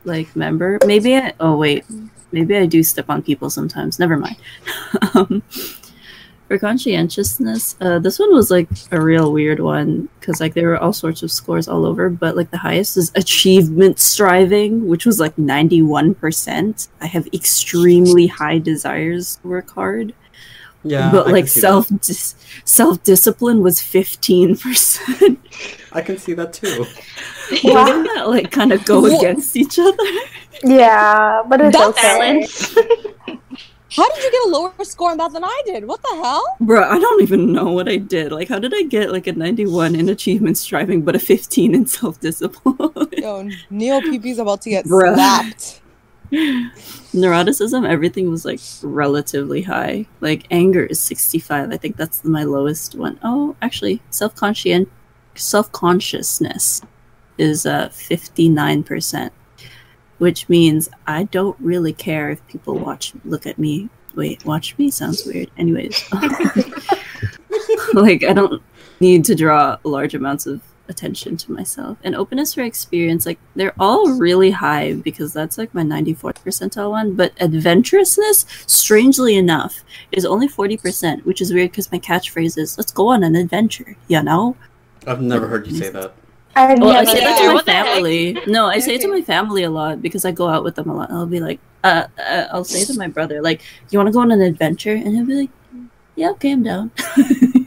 like member. Maybe I. Oh wait, maybe I do step on people sometimes. Never mind. um, For conscientiousness, uh, this one was like a real weird one because like there were all sorts of scores all over, but like the highest is achievement striving, which was like ninety one percent. I have extremely high desires to work hard, Yeah, but I like self dis- self discipline was fifteen percent. I can see that too. Doesn't that like kind of go Wha- against each other? Yeah, but it's That's okay. Balance. How did you get a lower score on that than I did? What the hell? Bro, I don't even know what I did. Like, how did I get like a 91 in achievement striving, but a 15 in self discipline? Yo, Neo PP's about to get Bruh. slapped. Neuroticism, everything was like relatively high. Like, anger is 65. I think that's my lowest one. Oh, actually, self conscient self consciousness is uh 59%, which means I don't really care if people watch look at me. Wait, watch me sounds weird. Anyways, like I don't need to draw large amounts of attention to myself. And openness for experience, like they're all really high because that's like my 94th percentile one. But adventurousness, strangely enough, is only 40%, which is weird because my catchphrase is "Let's go on an adventure," you know. I've never heard you say that. I Well, I say that to my What the heck? family. No, I say it to my family a lot because I go out with them a lot. I'll be like, uh, uh I'll say to my brother, like, "You want to go on an adventure?" And he'll be like, "Yeah, okay, I'm down."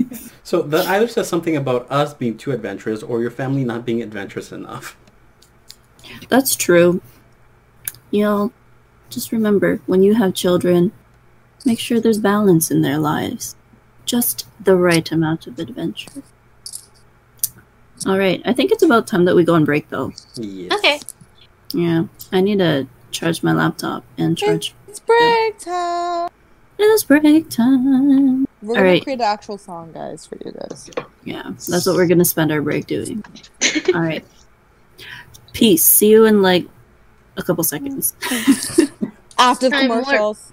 So that either says something about us being too adventurous or your family not being adventurous enough. That's true. You know, just remember when you have children, make sure there's balance in their lives. Just the right amount of adventure. All right, I think it's about time that we go on break though. Yes. Okay. Yeah, I need to charge my laptop and charge. It's break time. It is break time. We're gonna Alright. create an actual song, guys, for you guys. Yeah, that's what we're gonna spend our break doing. All right. Peace. See you in like a couple seconds. After the commercials.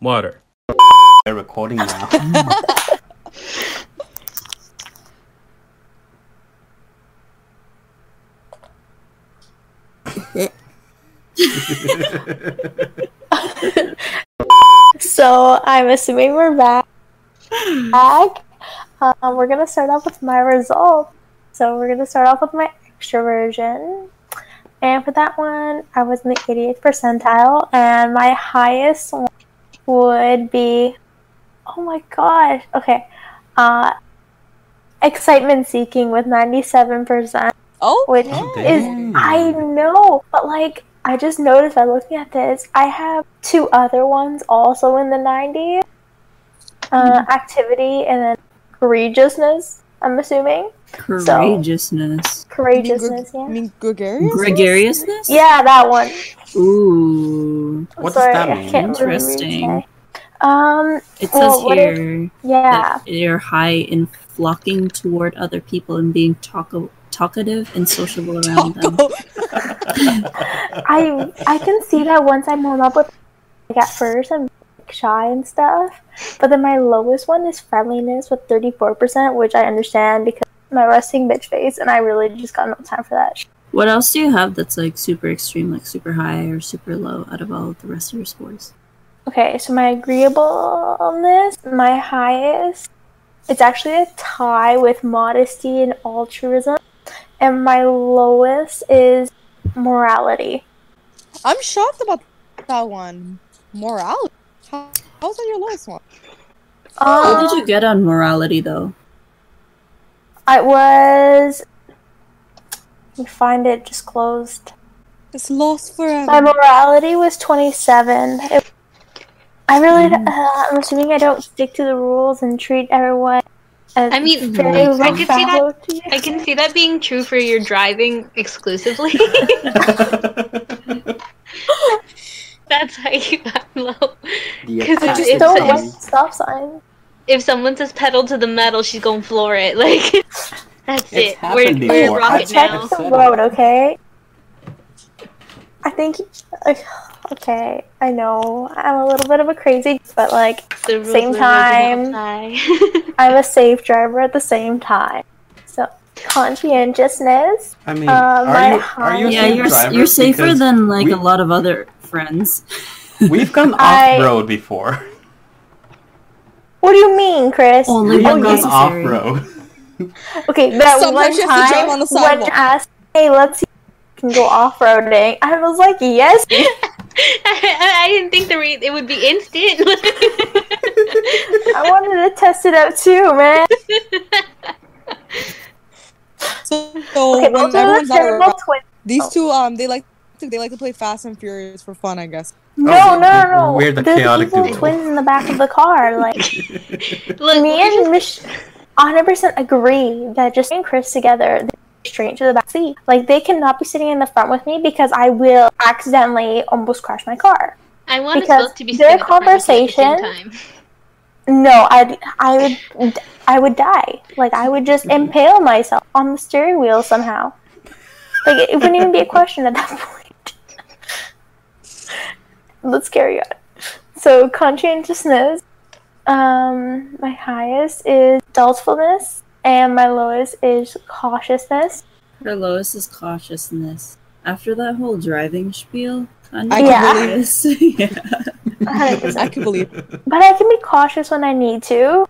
Water. They're recording now. So I'm assuming we're back. Back. Um, we're gonna start off with my results. So we're gonna start off with my extroversion, and for that one, I was in the 88th percentile, and my highest one would be, oh my gosh, okay, uh, excitement seeking with 97%. Oh, Which Oh, is. I know, but like I just noticed by looking at this, I have two other ones also in the 90s. Uh, activity and then courageousness. I'm assuming Courageousness. courageousness. I Yeah, mean gregarious. Gregariousness? yeah, that one. Ooh. I'm What does sorry, that I mean? can't really Interesting. Say. Um, It Well, says what if- here yeah, that you're high in flocking toward other people and being talk- talkative and sociable around them. I I can see that once I'm warm up with like at first I'm like, shy and stuff, but then my lowest one is friendliness with 34%, which I understand because my resting bitch face, and I really just got no time for that. What else do you have that's like super extreme, like super high or super low out of all of the rest of your scores? Okay, so my agreeableness, my highest, it's actually a tie with modesty and altruism, and my lowest is morality. I'm shocked about that one. Morality. How, how's that your lowest one? What Um, did you get on morality though? I was. Let me find it. Just closed. It's lost forever. My morality was 27. It, I really, uh, I'm assuming I don't stick to the rules and treat everyone as I mean, very I could see that- I can see that being true for your driving exclusively. That's how you got low. The Because I just it's- don't it's- like stop sign. If someone says pedal to the metal, she's gonna floor it. Like that's It's it. We're, we're before. I rocket checked now. the road, okay? I think like, okay, I know I'm a little bit of a crazy, but like The Same of the road do not time. I'm a safe driver at the same time. So conscientiousness. I mean, Uh, my are you are you a Yeah, safe you're driver? you're safer than like we- a lot of other friends. We've gone off road before. What do you mean, Chris? Only We've when gone off road. Okay, that Sometimes one you have to drive time on the when sidewalk. you asked, "Hey, let's see, if can go off roading," I was like, "Yes." I, I didn't think the re- it would be instant. I wanted to test it out too, man. So, so Okay, when those are the everyone's not around, twins. these Oh. two um they like to, they like to play Fast and Furious for fun, I guess. No, Oh, no, no, no. we're the They're chaotic evil duo. twins in the back of the car. Like Look, me and just- Mich, 100% agree that just and Chris together, they go straight into the back seat. Like they cannot be sitting in the front with me because I will accidentally almost crash my car. I want us both to be their sitting at the front with you at the same conversation- time. No, I, I would, I would die. Like I would just impale myself on the steering wheel somehow. Like it wouldn't even be a question at that point. Let's carry on. So conscientiousness. Um, my highest is dutifulness, and my lowest is cautiousness. Her lowest is cautiousness. After that whole driving spiel, kind I of can curious. yeah. 100%. I can believe. It. But I can be cautious when I need to,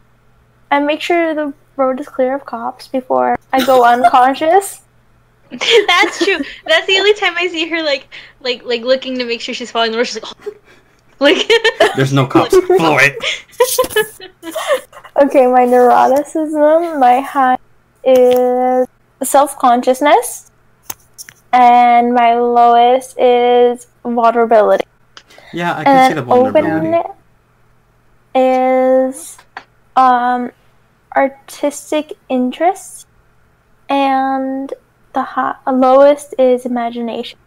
and make sure the road is clear of cops before I go unconscious. That's true. That's the only time I see her like, like, like looking to make sure she's following the rules. She's like, oh. Like. There's no cops. Blow it. Okay, my neuroticism, my high is self consciousness, and my lowest is vulnerability. Yeah, I can and see the then vulnerability. open is um artistic interest, and the high, lowest is imagination.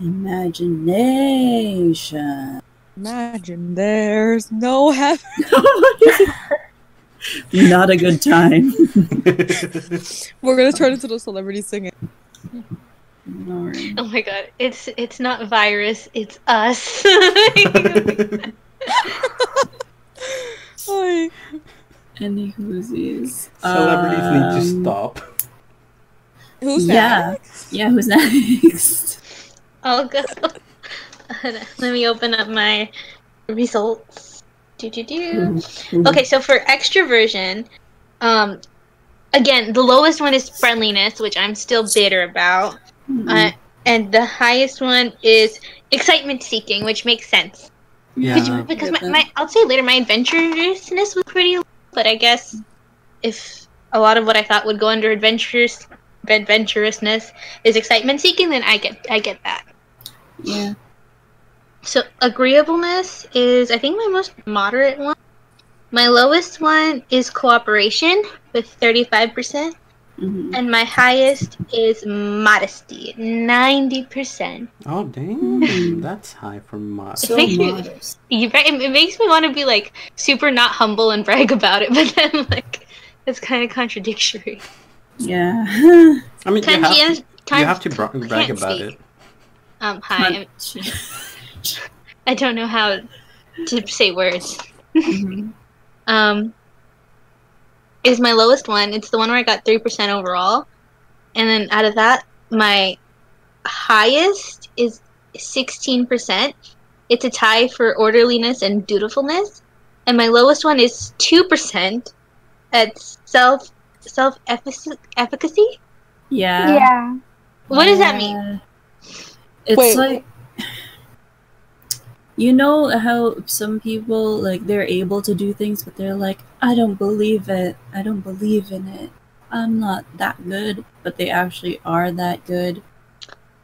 Imagination. Imagine there's no heaven. Not a good time. We're gonna turn into those celebrities singing. Alright. Oh my god, it's it's not virus, it's us. Ay. Any whoosies? Celebrities need to Um, stop. Who's Yeah. next? Yeah, who's next? I'll go. Let me open up my results. Do do do. Okay, so for extroversion, um, again, the lowest one is friendliness, which I'm still bitter about, Hmm. uh, and the highest one is excitement seeking, which makes sense. Because- Yeah. because my, my I'll say later my adventurousness was pretty, low, but I guess if a lot of what I thought would go under adventurous adventurousness is excitement seeking, then I get I get that. yeah. So agreeableness is I think my most moderate one. My lowest one is cooperation with 35%, Mhm. and my highest is modesty, 90%. Oh dang, that's high for mod. So makes me- modest. You, it, it makes me want to be like super not humble and brag about it, but then like it's kind of contradictory. Yeah. I mean, you have, to, you have to bra- brag about speak. it. Um, hi, I'm, I don't know how to say words. Mhm. um, is my lowest one. It's the one where I got three percent overall, and then out of that, my highest is sixteen percent. It's a tie for orderliness and dutifulness, and my lowest one is two percent at self self efficacy. Yeah. Yeah. What does that mean? It's Wait. like you know how some people like they're able to do things but they're like I don't believe it. I don't believe in it. I'm not that good, but they actually are that good.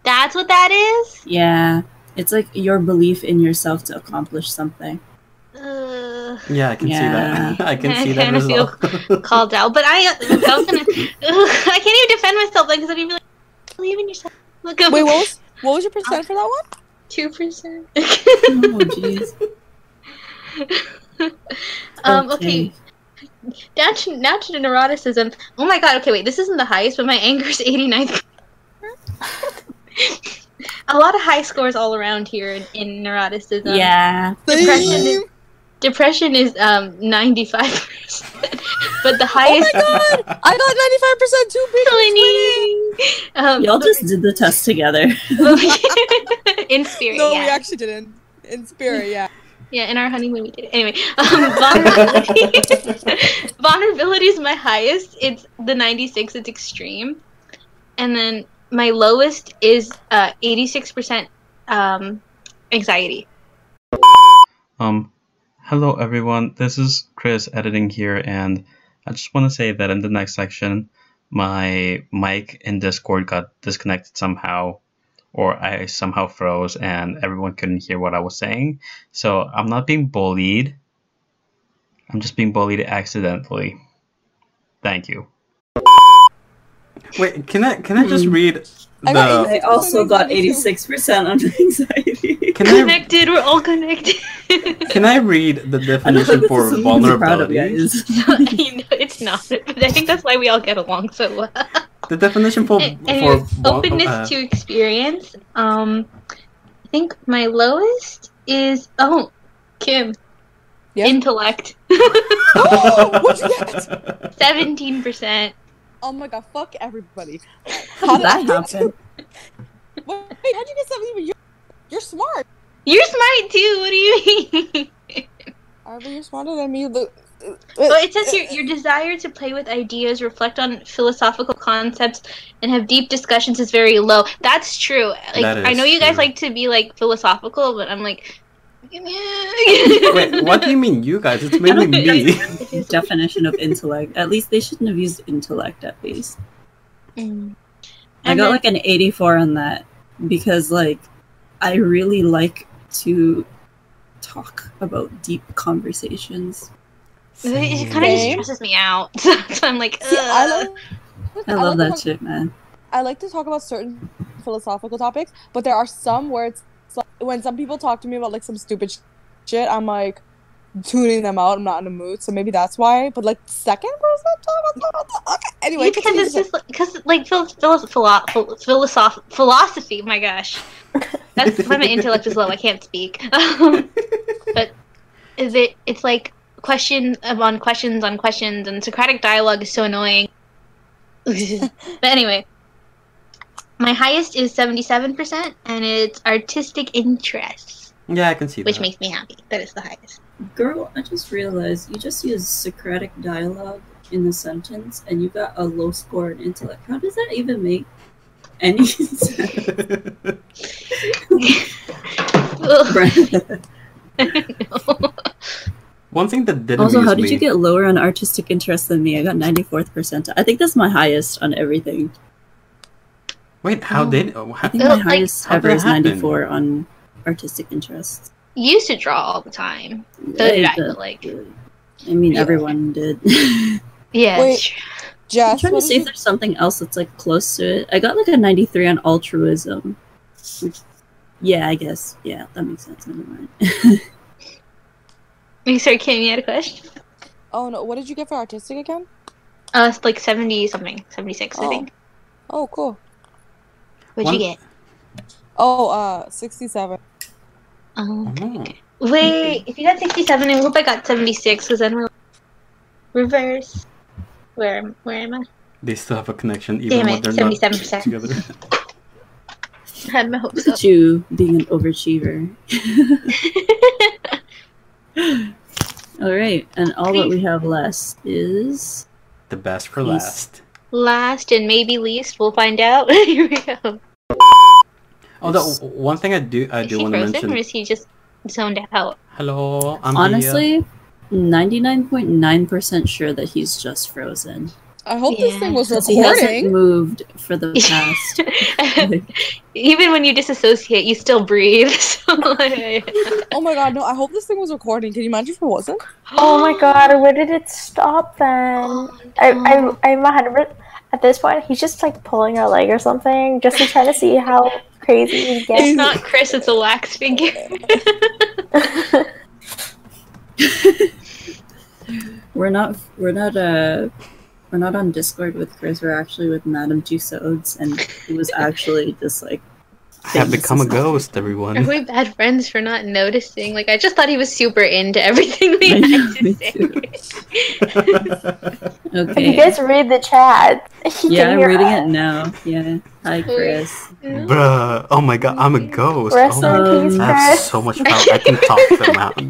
That's what that is. Yeah. It's like your belief in yourself to accomplish something. Uh, Yeah, I can see that. I can I see that kinda as feel well. called out, but I, I was gonna, I can't even defend myself because I'd be like, believe in yourself. Look up. Wait, what was what was your percent for that one? Two percent? Oh jeez. um. Okay. Down to now to the neuroticism. Oh my god. Okay, wait. This isn't the highest, but my anger is 89th. a lot of high scores all around here in, in neuroticism. Yeah. Depression is, depression is um 95%. But the highest. Oh highest my god! I got 95% too big. um, Y'all just did the test together. in spirit, No, yeah. we actually didn't. In spirit, yeah. Yeah, in our honeymoon we did it. Anyway, um, vulnerability. vulnerability is my highest. It's the 96. It's extreme. And then my lowest is uh, 86% um, anxiety. Um, hello everyone. This is Chris editing here, and I just want to say that in the next section, my mic in Discord got disconnected somehow, or I somehow froze, and everyone couldn't hear what I was saying. So I'm not being bullied. I'm just being bullied accidentally. Thank you. Wait, can I can I just Hmm. read I got I also got 86% on anxiety. Can I Connected, we're all connected. can I read the definition for is something to be proud of, vulnerability? guys. it's not. But I think that's why we all get along so well. The definition for A- for Anyway, openness uh, to experience. Um, I think my lowest is oh, Kim. Yeah? Intellect. Oh, what'd you get? Seventeen percent. Oh my god, fuck everybody. How did that happen? Wait, how'd you get 70? You're, you're smart. You're smart too. What do you mean? Arva, you're smarter than me. Uh, well, it says your your desire to play with ideas, reflect on philosophical concepts, and have deep discussions is very low. That's true. Like That I know you guys true. like to be like philosophical, but I'm like. Wait, what do you mean, you guys? It's mainly me. Definition of intellect. At least they shouldn't have used intellect, at least. Mm. I got then- like an 84 on that because, like, I really like to talk about deep conversations. It kind of just stresses me out. so I'm like, See, I "Ugh." love, I love like that talk- shit, man. I like to talk about certain philosophical topics, but there are some where it's like, when some people talk to me about like some stupid sh- shit, I'm like tuning them out. I'm not in the mood, so maybe that's why. But like second person talk about that. Okay, anyway, because it's just because like phil- phil- philo- phil- philosoph- philosophy. My gosh, that's why my intellect is low. I can't speak. Um, but is it? It's like question on questions on questions, and Socratic dialogue is so annoying. but anyway, my highest is seventy-seven percent, and it's artistic interests, Yeah, I can see that. which that. makes me happy. That is the highest. Girl, I just realized you just used Socratic dialogue in the sentence and you got a low score in intellect. How does that even make any sense? Ugh. One thing that didn't also, how did me. you get lower on artistic interest than me? I got 94th percentile. I think that's my highest on everything. Wait, how Oh. did? Oh, I how, think Uh, my like- highest ever that is happen? 94 on artistic interest. used to draw all the time. So did I, but like, I mean, Yeah. everyone did. yeah. Wait. it's. I'm trying to what see did if there's something else that's like close to it. I got like a 93 on altruism. Which, yeah, I guess. Yeah, that makes sense. Never mind. Wait, sorry, Kim, you had a question? oh no, what did you get for artistic again? Uh, like 70 something, 76, I Oh. think. Oh, cool. What'd One- you get? Oh, uh, sixty-seven. Um, Oh. wait, if you got 67, I hope I got 76, because then we're reverse. Where, am- where am I? They still have a connection even Damn when it, they're not 77%. together. I had my hopes Look up. you being an overachiever. all right, and all that we have last is The best for Yes. last. Last and maybe least, we'll find out. Here we go. Although one thing I do I Is do want to frozen, mention. or is he just zoned out? Hello, I'm here. honestly 99.9% sure that he's just frozen. I hope this thing was Because he hasn't moved for the past. Even when you disassociate, you still breathe. So, like- Oh my god, no! I hope this thing was recording. Can you imagine if it wasn't? Oh my god, where did it stop then? Oh, I, no. I, I'm a hundred. per- At this point, he's just like pulling our leg or something, just to try to see how crazy he gets. It's not Chris, it's a wax figure. we're not we're not uh we're not on Discord with Chris, we're actually with Madame Tussauds, and it was actually just like I have become a ghost, everyone. ghost, Are everyone. we bad friends for not noticing? Like, I just thought he was super into everything we I know, had to say. If you guys read the chat, you Yeah, I'm reading us. it now. Yeah. Hi, Chris. No. Bruh. Oh my god, I'm a ghost. Rest Oh in my- peace, I have so much power. I can talk them out.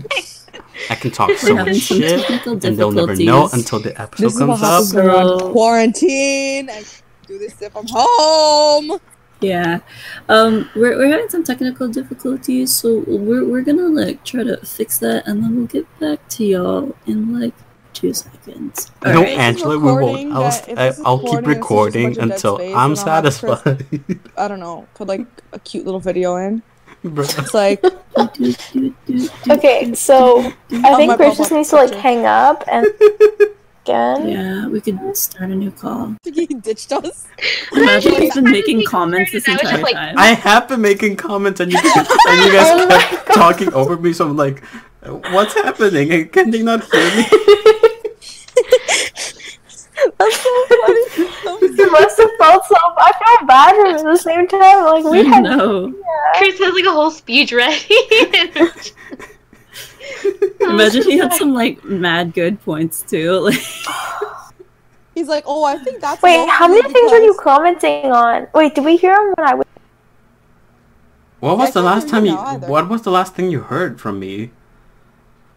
I can talk so We're having much shit, and they'll never know until the episode This is what comes up. happens when we're quarantine. I do this if I'm home. Yeah. Um, we're, we're having some technical difficulties, so we're, we're gonna like try to fix that and then we'll get back to y'all in like two seconds. No, Alright. Angela, we won't. I'll, that- I, this is I'll keep recording and recording it's just a bunch of dead until space, I'm then Chris- satisfied. I don't know. Put like a cute little video in. Bruh. It's like Okay, so do, do. I think Chris just needs to like hang up and again. Yeah, we could start a new call. he ditched us. Imagine he's been making comments this I entire just like, time. I have been making comments and you, and you guys Oh my kept God. talking over me, so I'm like, what's happening? Can they not hear me? That's so funny. I'm You must have felt so. I feel bad for him at the same time. Like we I had. know. Chris has like a whole speech ready. Imagine he had some like mad good points too. Like, He's like, oh, I think that's. Wait, how many mostly things were you commenting on? Wait, did we hear him when I was? What was I the last time you you? either. What was the last thing you heard from me?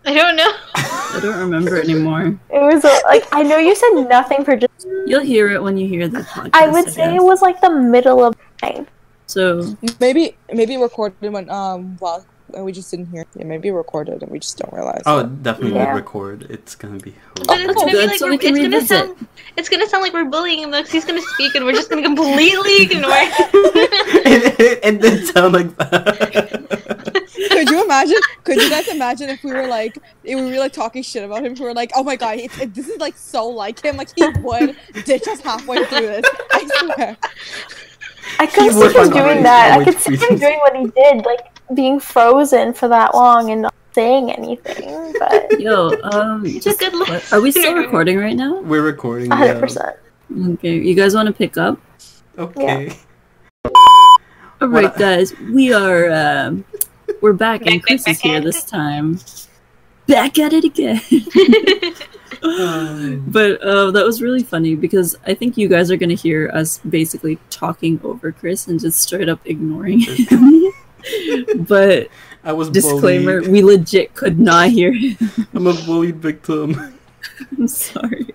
I don't know. I don't remember anymore. It was uh, like I know you said nothing for just. You'll hear it when you hear the podcast. I would say guess. it was like the middle of the night. So Maybe maybe recorded when um well and we just didn't hear. Yeah, maybe recorded and we just don't realize. Oh, it. definitely Yeah. record. It's gonna be. Oh, but it's gonna be like so we're, we can it's gonna sound it's gonna sound like we're bullying him because he's gonna speak and we're just gonna completely ignore him. it, it, it didn't sound like. Could you imagine? Could you guys imagine if we were like, if we were like talking shit about him? If we were like, oh my god, it's, it, this is like so like him. Like he would ditch us halfway through this. I swear. I could He see him doing that. I could see him doing what he did, like being frozen for that long and not saying anything. But yo, um, just- good what- are we still recording right now? We're recording. hundred percent. Okay, you guys want to pick up? Okay. All What guys, we are um, we're back, and Back, back, Chris is here this time. Back at it again. But uh, that was really funny because I think you guys are gonna hear us basically talking over Chris and just straight up ignoring him. but I was disclaimer: bullied. we legit could not hear him. I'm a bullied victim. I'm sorry.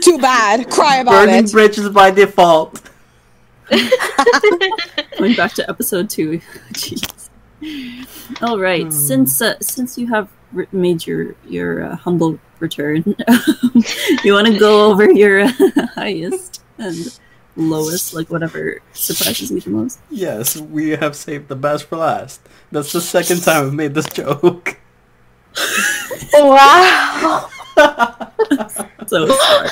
Too bad. Cry about Burning it. Burning bridges by default. Going back to episode two. Jeez. All right. Hmm. Since uh, since you have re- made your your uh, humble return, you want to go over your uh, highest and lowest, like whatever surprises me the most. Yes, we have saved the best for last. That's the second time I've made this joke. Wow. So sorry.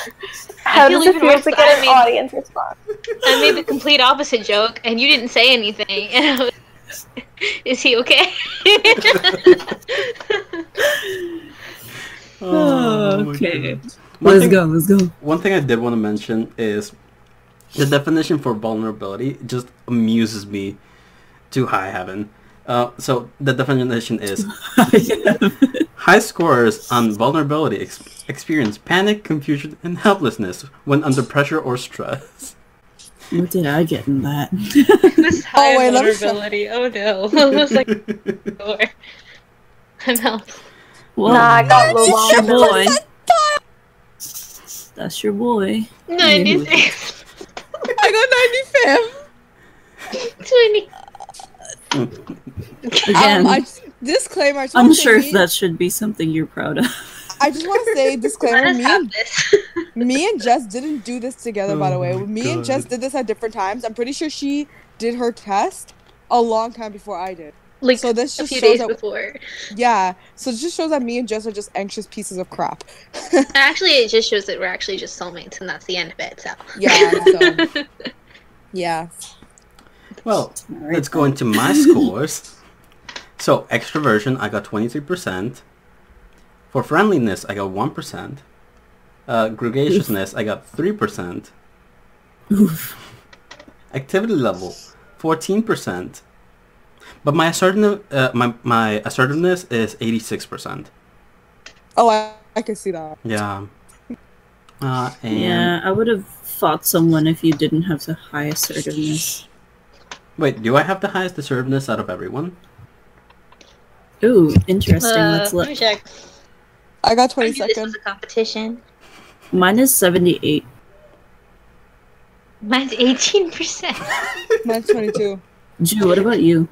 How feel does it feel to get an audience response? I made the complete opposite joke and you didn't say anything. And I was, is he okay? Oh, okay. One Let's thing- go. Let's go. One thing I did want to mention is the definition for vulnerability just amuses me to high heaven. Uh, so the definition is high scorers on vulnerability ex- experience panic, confusion, and helplessness when under pressure or stress. What did I get in that? this high Oh, wait, let me show- vulnerability. Oh no. I was like, door. I'm out. Well, Nah, I got low that's your boy. vulnerability. That's your boy. 96. I got 95. 20. Again, Um, I just, disclaimer. I just wanna say unsure if me- that should be something you're proud of. I just want to say Let disclaimer. us Me have and, this. me and Jess didn't do this together. by the Oh way, my me and Jess did this at different times. I'm pretty sure she did her test a long time before I did. Like So this a just few shows days that before. yeah. So it just shows that me and Jess are just anxious pieces of crap. Actually, it just shows that we're actually just soulmates, and that's the end of it. So. Yeah. So yeah. Well, let's go into my scores. So extroversion, I got 23%. For friendliness, I got 1%. Uh, gregariousness, I got 3%. Oof. Activity level, fourteen percent. But my assertive, uh, my my assertiveness is eighty six percent. Oh, I, I can see that. Yeah. Uh, and Yeah, I would have fought someone if you didn't have the high assertiveness. wait, do I have the highest assertiveness out of everyone? Ooh, interesting. Let's Uh, let me check. I got I 20 knew this was seconds. a competition. Mine is 78. Mine's eighteen percent. Mine's 22. Ju, what about you?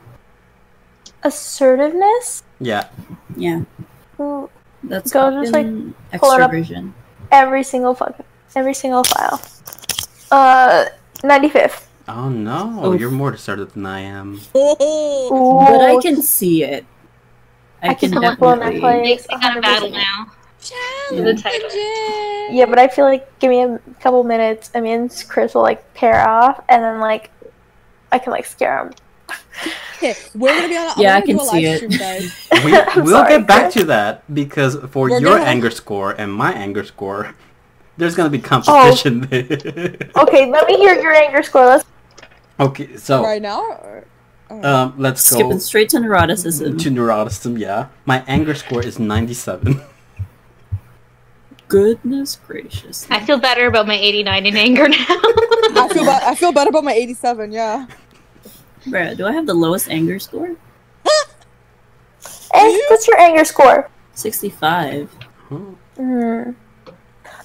Assertiveness? Yeah. Yeah, Ooh, that's Go just, like, fucking pull it up. extroversion. every single fucking every single file. Uh, 95th. Oh no, Oof. you're more assertive than I am. But I can see it. I, I can can pull on that definitely. play. Makes me got a battle now. Yeah. The. Yeah, but I feel like give me a couple minutes. I mean, Chris will like pair off, and then like I can like scare him. Okay, we're gonna be on. A, Yeah, I'm I can do see it. stream. we, we'll sorry, get back Chris. to that because for We're your gonna- anger score and my anger score, there's gonna be oh. competition there. Okay, let me hear your anger score. Let's. okay, so right now. Or, oh. Um, let's go Skipping straight to neuroticism. to neuroticism. Yeah, my anger score is 97. Goodness gracious. I feel better about my eighty-nine in anger now. I feel bad. I feel better about my 87. Yeah. Bruh, do I have the lowest anger score? And what's your anger score? 65. Oh, Hmm.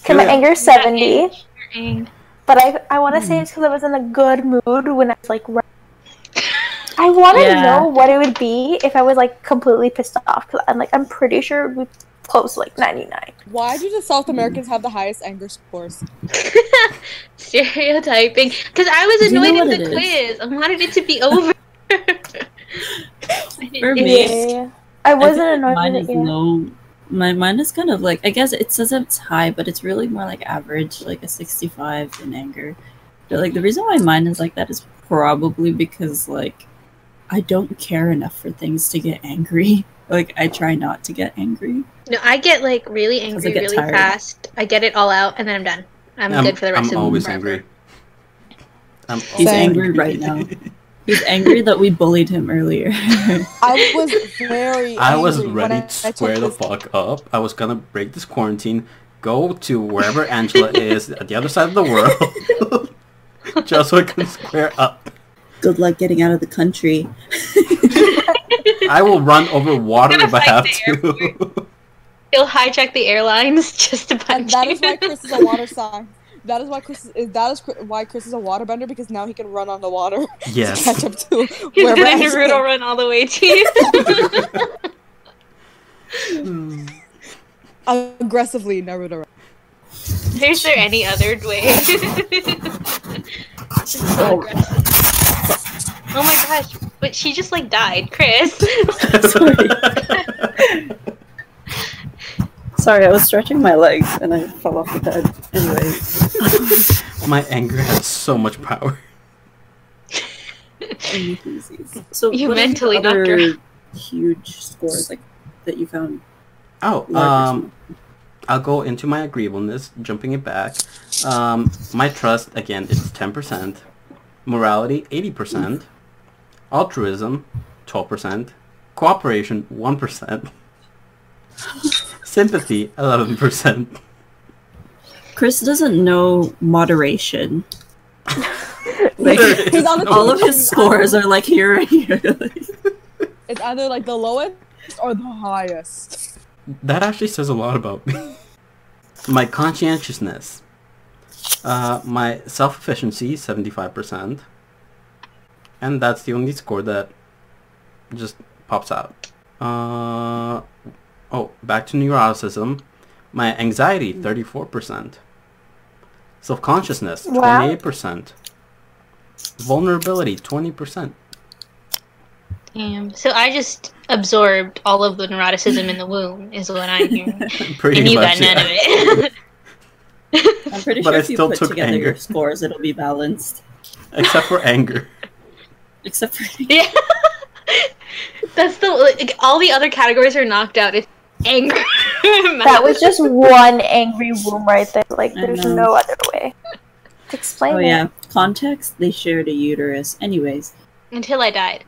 Okay, my Julia. anger is 70, Your ang- but I I want to say it's because I was in a good mood when I was like. Ri- I want to Yeah. know what it would be if I was like completely pissed off. Cause I'm like I'm pretty sure we close to like 99. Why do the South Americans have the highest anger scores? Stereotyping. Because I was Do you know annoyed what at the it is? quiz. I wanted it to be over. For me, Yeah, I I wasn't think annoyed mine is it. Yeah. low. My mine is kind of like I guess it says it's high, but it's really more like average, like a sixty-five in anger. But like the reason why mine is like that is probably because like I don't care enough for things to get angry. Like I try not to get angry. No, I get like really angry really tired. fast. I get it all out and then I'm done. I'm, I'm, good for the rest I'm of the I'm always forever. angry. I'm always He's Same. angry right now. He's angry that we bullied him earlier. I was very. I was ready I- to I took square the this- fuck up. I was gonna break this quarantine, go to wherever Angela is at the other side of the world, just so I can square up. Good luck getting out of the country. I will run over water Gonna if I have to. He'll hijack the airlines just to And punch that you. is why Chris is a water sign. That is why Chris is. That is Chri- why Chris is a waterbender because now he can run on the water to yes. catch up to He's wherever gonna Angela- Naruto run all the way to you. aggressively Naruto. Run. Is there any other way? Just so Oh. Aggressive. oh my gosh! But she just like died, Chris. Sorry, I was stretching my legs and I fell off the bed. Anyway. My anger has so much power. So You what mentally knocked her huge scores like that you found. Oh, um, I'll go into my agreeableness, jumping it back. Um, my trust again is ten percent. Morality eighty percent. Altruism twelve percent. Cooperation one percent. Sympathy eleven percent. Chris doesn't know moderation. Like He's on the all of his scores are like here and here. It's either like the lowest or the highest. That actually says a lot about me. my conscientiousness. Uh, my self-efficacy, 75%. And that's the only score that just pops out. Uh, oh, back to neuroticism. My anxiety, 34%. Self-consciousness, 28%. Vulnerability, 20%. Damn. So I just absorbed all of the neuroticism in the womb, is what I'm hearing, Pretty and you much. got none yeah. of it. I'm pretty But sure I if you put together anger. your scores, it'll be balanced. Except for anger. Except for yeah. That's the like, all the other categories are knocked out. It's anger. That was just one angry womb right there. Like there's no other way. to Explain Oh it. yeah, context. They shared a uterus. Anyways, until I died.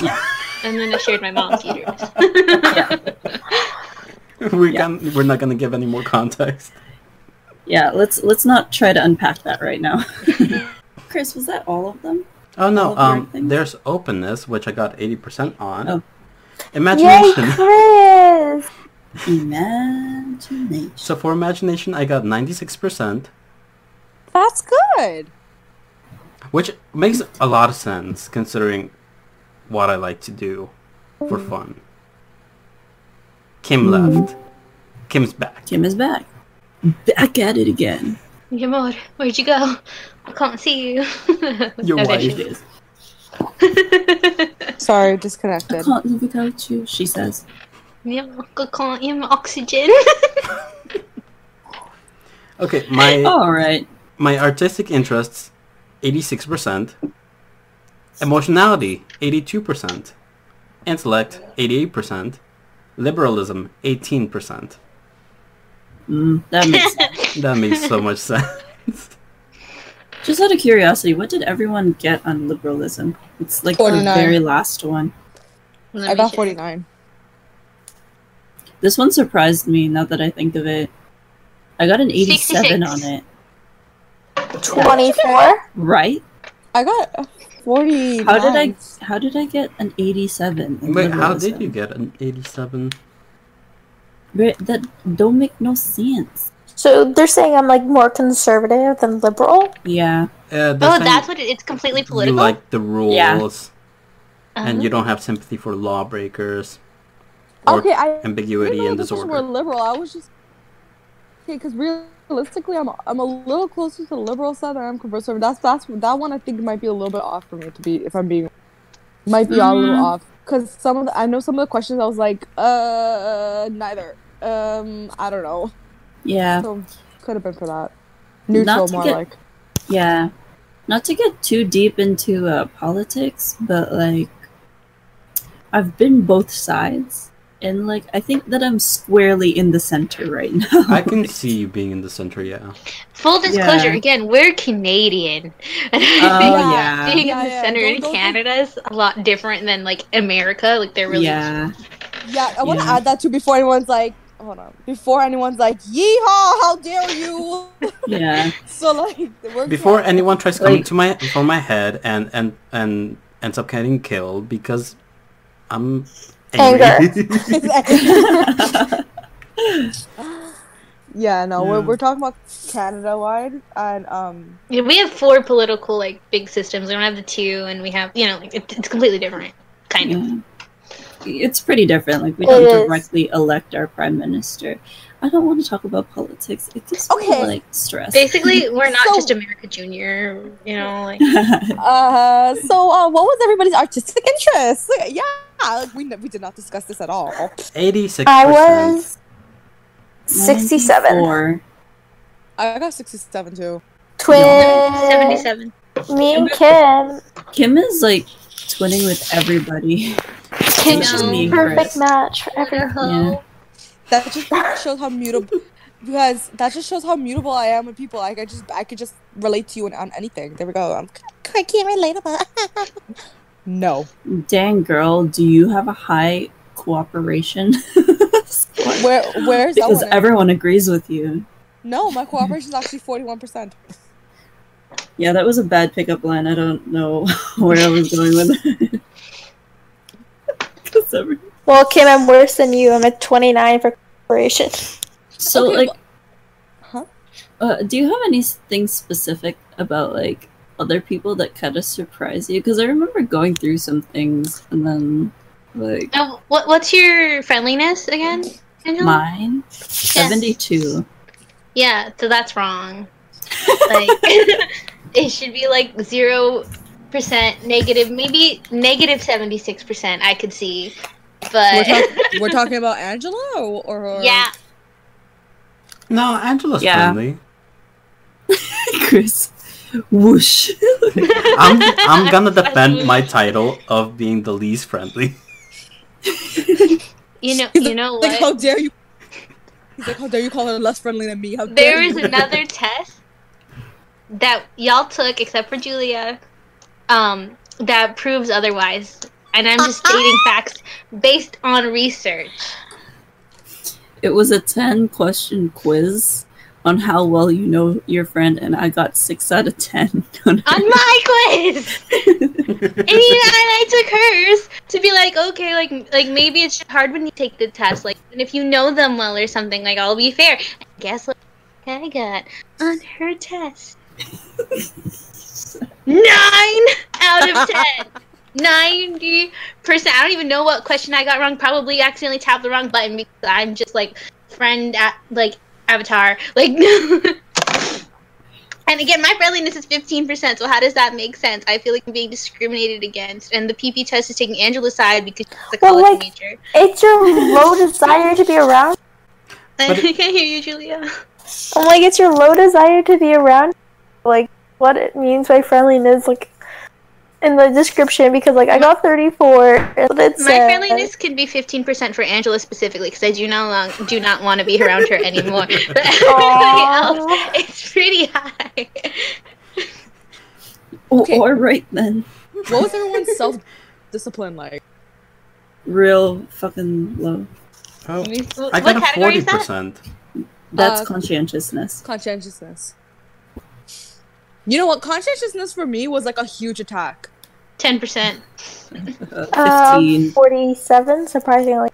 Yeah. And then I shared my mom's uterus. yeah. we Yeah. can, we're not gonna give any more context. Yeah, let's let's not try to unpack that right now. Chris, was that all of them? Oh no, All of your um, there's openness, which I got 80% on. Oh. Yay, Imagination. Chris! Imagination. So for imagination, I got 96%, That's good. which makes a lot of sense considering what I like to do for fun. Kim left. Kim's back. Kim is back. Back at it again. Yamor, where'd you go? I can't see you. Your there wife. she is. is. Sorry, I disconnected. can't live without you, she says. Yamor, I can't hear my oxygen. Okay, my Alright. my artistic interests, 86%. Emotionality, 82%. Intellect, 88%. Liberalism, 18%. Mm, that makes. That makes so much sense. Just out of curiosity, what did everyone get on liberalism? It's like the very last one. I got 49. This one surprised me now that I think of it. I got an 87 on it. 24? Right? I got 40. How did I how did I get an 87 in Wait, how did you get an 87? That don't make no sense. So they're saying I'm like more conservative than liberal? Yeah. Uh, Oh, that's what it, it's completely political. You political. like the rules, Yeah. and you Uh-huh. don't have sympathy for lawbreakers. Or Okay, I ambiguity didn't and this was disorder. more liberal. I was just okay because realistically, I'm I'm a little closer to the liberal side than I'm conservative. That's that's that one I think might be a little bit off for me to be if I'm being might be a little Mm. off because some of the, I know some of the questions I was like uh neither um I don't know Yeah. so could have been for that neutral to more get- like Yeah. Not to get too deep into uh, politics, but like I've been both sides. And like I think that I'm squarely in the center right now. I can see you being in the center, yeah. Full disclosure, Yeah. again, we're Canadian. And I Oh think yeah. being Yeah, in the yeah, center don't- in Canada is a lot different than like America. Like they're really Yeah. yeah I want to Yeah. add that too before anyone's like hold on before anyone's like yeehaw how dare you Yeah. so like we're Before anyone tries to come Like- to my for my head and and and ends up getting killed because I'm angry. Yeah, no, we're, we're talking about Canada wide, and um, Yeah, we have four political like big systems. We don't have the two, and we have you know like it, it's completely different, kind of. Yeah. It's pretty different. Like we It don't is. directly elect our prime minister. I don't want to talk about politics. It gives me Okay. like stress. Basically, we're not So- just America Junior. You know, like uh, so uh, what was everybody's artistic interest? Yeah, we we did not discuss this at all. Eighty-six. I was 67. I got sixty-seven too. Twin. seventy-seven. Me and Kim. Kim is like twinning with everybody. Kim's just Me perfect match for everyone. Yeah. That just shows how mutable. Because that just shows how mutable I am with people. Like I just, I could just relate to you on, on anything. There we go. I'm quite relatable. no. Dang girl, do you have a high cooperation? Where, where's that because everyone agrees with you. No, my cooperation is actually forty-one percent. Yeah, that was a bad pickup line. I don't know where I was going with it. every- Well, Kim, I'm worse than you. I'm at 29 for cooperation. So Okay, like well- Huh? uh, do you have anything specific about like other people that kind of surprise you? Because I remember going through some things and then like Now, what what's your friendliness again, Angela? mine seventy two. Yeah, so that's wrong. Like it should be like zero percent negative, maybe negative seventy six percent. I could see, We're, but talk- we're talking about Angela, or, or yeah, No, Angela's Yeah. friendly. Chris, whoosh. I'm I'm gonna defend my title of being the least friendly. you know, He's you know like, how dare you? He's like, how dare you call her less friendly than me? How dare There you? another test that y'all took, except for Julia. Um, that proves otherwise. And I'm just stating facts based on research. It was a 10 question quiz on how well you know your friend, and I got 6 out of 10. on On my quiz! and even I, I took hers to be like, okay, like like maybe it's just hard when you take the test, like and if you know them well or something, like I'll be fair. And guess what I got on her test? Nine out of ten. Ninety percent. I don't even know what question I got wrong. Probably accidentally tapped the wrong button because I'm just like friend at like avatar. Like And again, my friendliness is 15%, so how does that make sense? I feel like I'm being discriminated against, and the PP test is taking Angela's side because she's a Well, college like- major. It's your low desire to be around. I can't hear you, Julia. I'm like, it's your low desire to be around. Like, what it means by friendliness, like, in the description, because, like, I got 34. That's what it My said. friendliness could be 15% for Angela specifically, because I do not long, do not want to be around her anymore. But everybody else, it's pretty high. Okay. Or right then. What was everyone's self discipline like? Real fucking low. Oh, I got a forty is that? percent. That's Uh, conscientiousness. Conscientiousness. You know what? Conscientiousness for me was like a huge attack. 10%. Uh, Uh, 15. 47, surprisingly.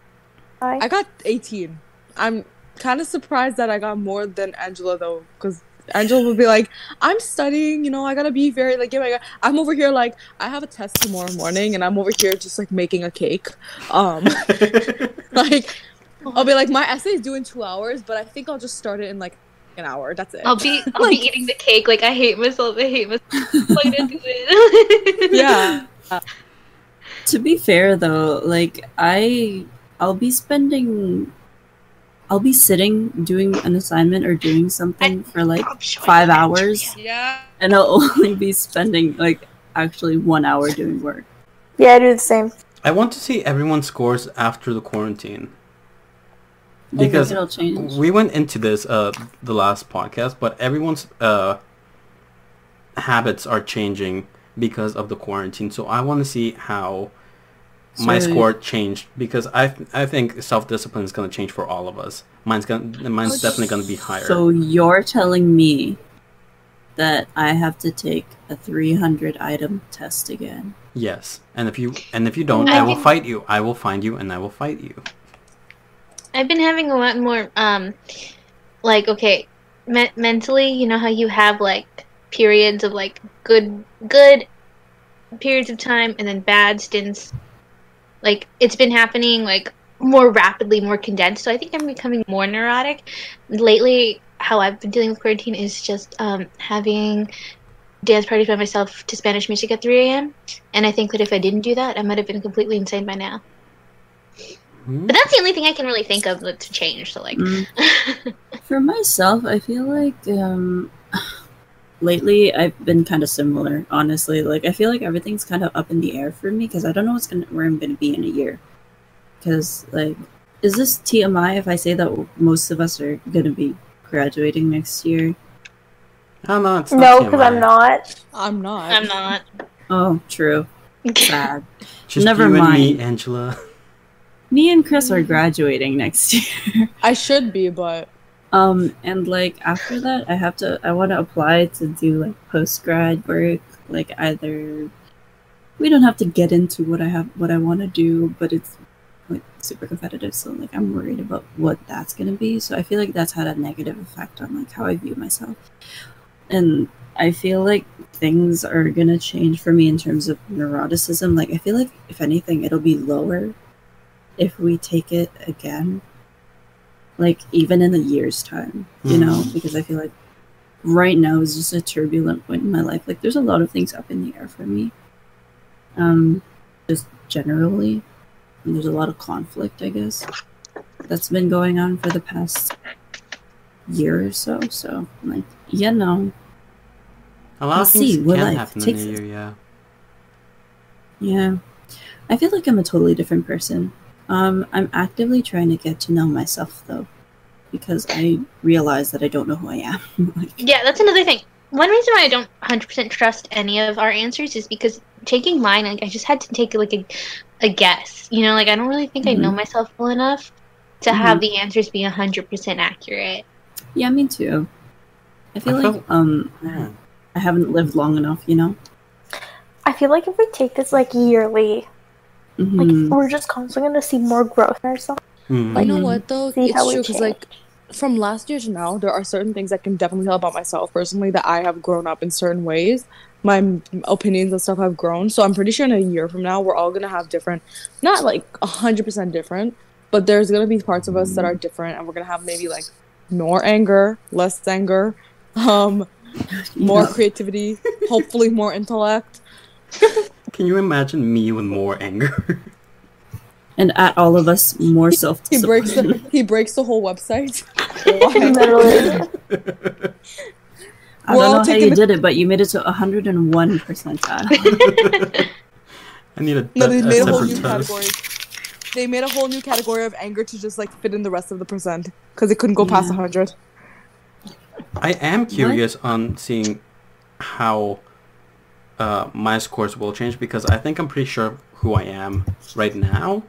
high. I got 18. I'm kind of surprised that I got more than Angela though, because Angela would be like, "I'm studying, you know, I gotta be very like, give me." I'm over here like, I have a test tomorrow morning, and I'm over here just like making a cake. Um, like, I'll be like, my essay is due in two hours, but I think I'll just start it in like an hour. That's it. I'll be I'll Like- be eating the cake like I hate myself. I hate myself. I'm gonna do it. yeah. To be fair though, like I I'll be spending I'll be sitting doing an assignment or doing something for like Stop five hours Yeah. and I'll only be spending like actually one hour doing work. Yeah, I do the same. I want to see everyone's scores after the quarantine. I think Because it'll change. we went into this uh the last podcast, but everyone's uh habits are changing because of the quarantine. So I want to see how my score changed because I I think self discipline is going to change for all of us. Mine's gonna mine's definitely going to be higher. So you're telling me that I have to take a 300 item test again. yes, and if you and if you don't, I I will can- fight you. I will find you and I will fight you. I've been having a lot more, um, like okay, me- mentally. You know how you have like periods of like good, good periods of time, and then bad stints. Like it's been happening like more rapidly, more condensed. So I think I'm becoming more neurotic. Lately, how I've been dealing with quarantine is just um, having dance parties by myself to Spanish music at 3 a.m. And I think that if I didn't do that, I might have been completely insane by now. Hmm? But that's the only thing I can really think of to change. So like, Mm. For myself, I feel like um, lately I've been kind of similar. Honestly, like I feel like everything's kind of up in the air for me because I don't know what's gonna where I'm gonna be in a year. Because like, is this TMI if I say that most of us are gonna be graduating next year? Oh, no, it's not No, because I'm not. I'm not. I'm not. Oh, true. Sad. Just Never you and me, mind. Angela. me and Chris are graduating next year. I should be, but Um, and like after that, I have to. I want to apply to do like post grad work. Like either we don't have to get into what I have, what I want to do, but it's like super competitive. So like I'm worried about what that's gonna be. So I feel like that's had a negative effect on like how I view myself. And I feel like things are gonna change for me in terms of neuroticism. Like I feel like if anything, it'll be lower if we take it again like even in a year's time you know because i feel like right now is just a turbulent point in my life like there's a lot of things up in the air for me um just generally and there's a lot of conflict i guess that's been going on for the past year or so so like you know A lot We'll of things see, can I happen in a year, yeah. Yeah. I feel like I'm a totally different person. Um, I'm actively trying to get to know myself though, because I realize that I don't know who I am. like, Yeah, that's another thing. One reason why I don't 100% trust any of our answers is because taking mine, like I just had to take like a, a guess. You know, like I don't really think I know Mm-hmm. myself well enough to have the answers be hundred percent accurate. Yeah, me too. I feel I like felt- um Yeah. I haven't lived long enough, you know. I feel like if we take this like yearly, like Mhm. we're just constantly gonna see more growth in ourselves. Mhm. You know what though? See it's how we true because like from last year to now, there are certain things I can definitely tell about myself personally that I have grown up in certain ways. My opinions and stuff have grown, so I'm pretty sure in a year from now we're all gonna have different, not like hundred percent different, but there's gonna be parts of us that are different, and we're gonna have maybe like more anger, less anger, um, more Yeah. creativity, hopefully more intellect. Can you imagine me with more anger? and at all of us more self He breaks the he breaks the whole website. Literally. I We're don't know how you the- did it, but you made it to 101 percentile. I need a, No, they a made a whole new test. category. They made a whole new category of anger to just like fit in the rest of the percent because it couldn't go past Yeah. hundred. I am curious on seeing how uh, my scores will change because I think I'm pretty sure who I am right now.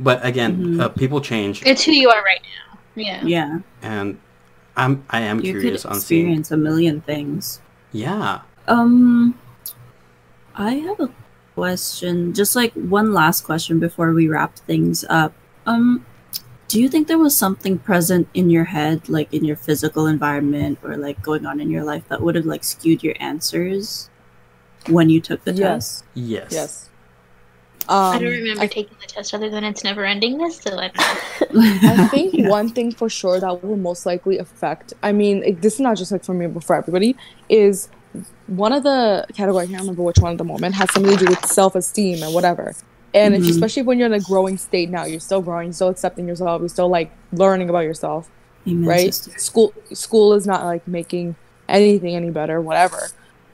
But again, Mhm. uh, people change, It's who you are right now. Yeah. yeah, and I'm I am you could curious on seeing. experience a million things. Yeah, Um, I have a question. Just like one last question before we wrap things up. Um, do you think there was something present in your head, like in your physical environment, or like going on in your life that would have like skewed your answers when you took the Yes. yes, Yes. Um, I don't remember I, taking the test other than it's never ending this, so I don't I think Yeah. one thing for sure that will most likely affect. I mean, it, this is not just like for me, but for everybody. Is one of the category I can't remember which one at the moment has something to do with self esteem and whatever. And if, Mhm. especially when you're in a growing state now, you're still growing, you're still accepting yourself, you're still like learning about yourself. Amen, right? sister. School school is not like making anything any better, whatever.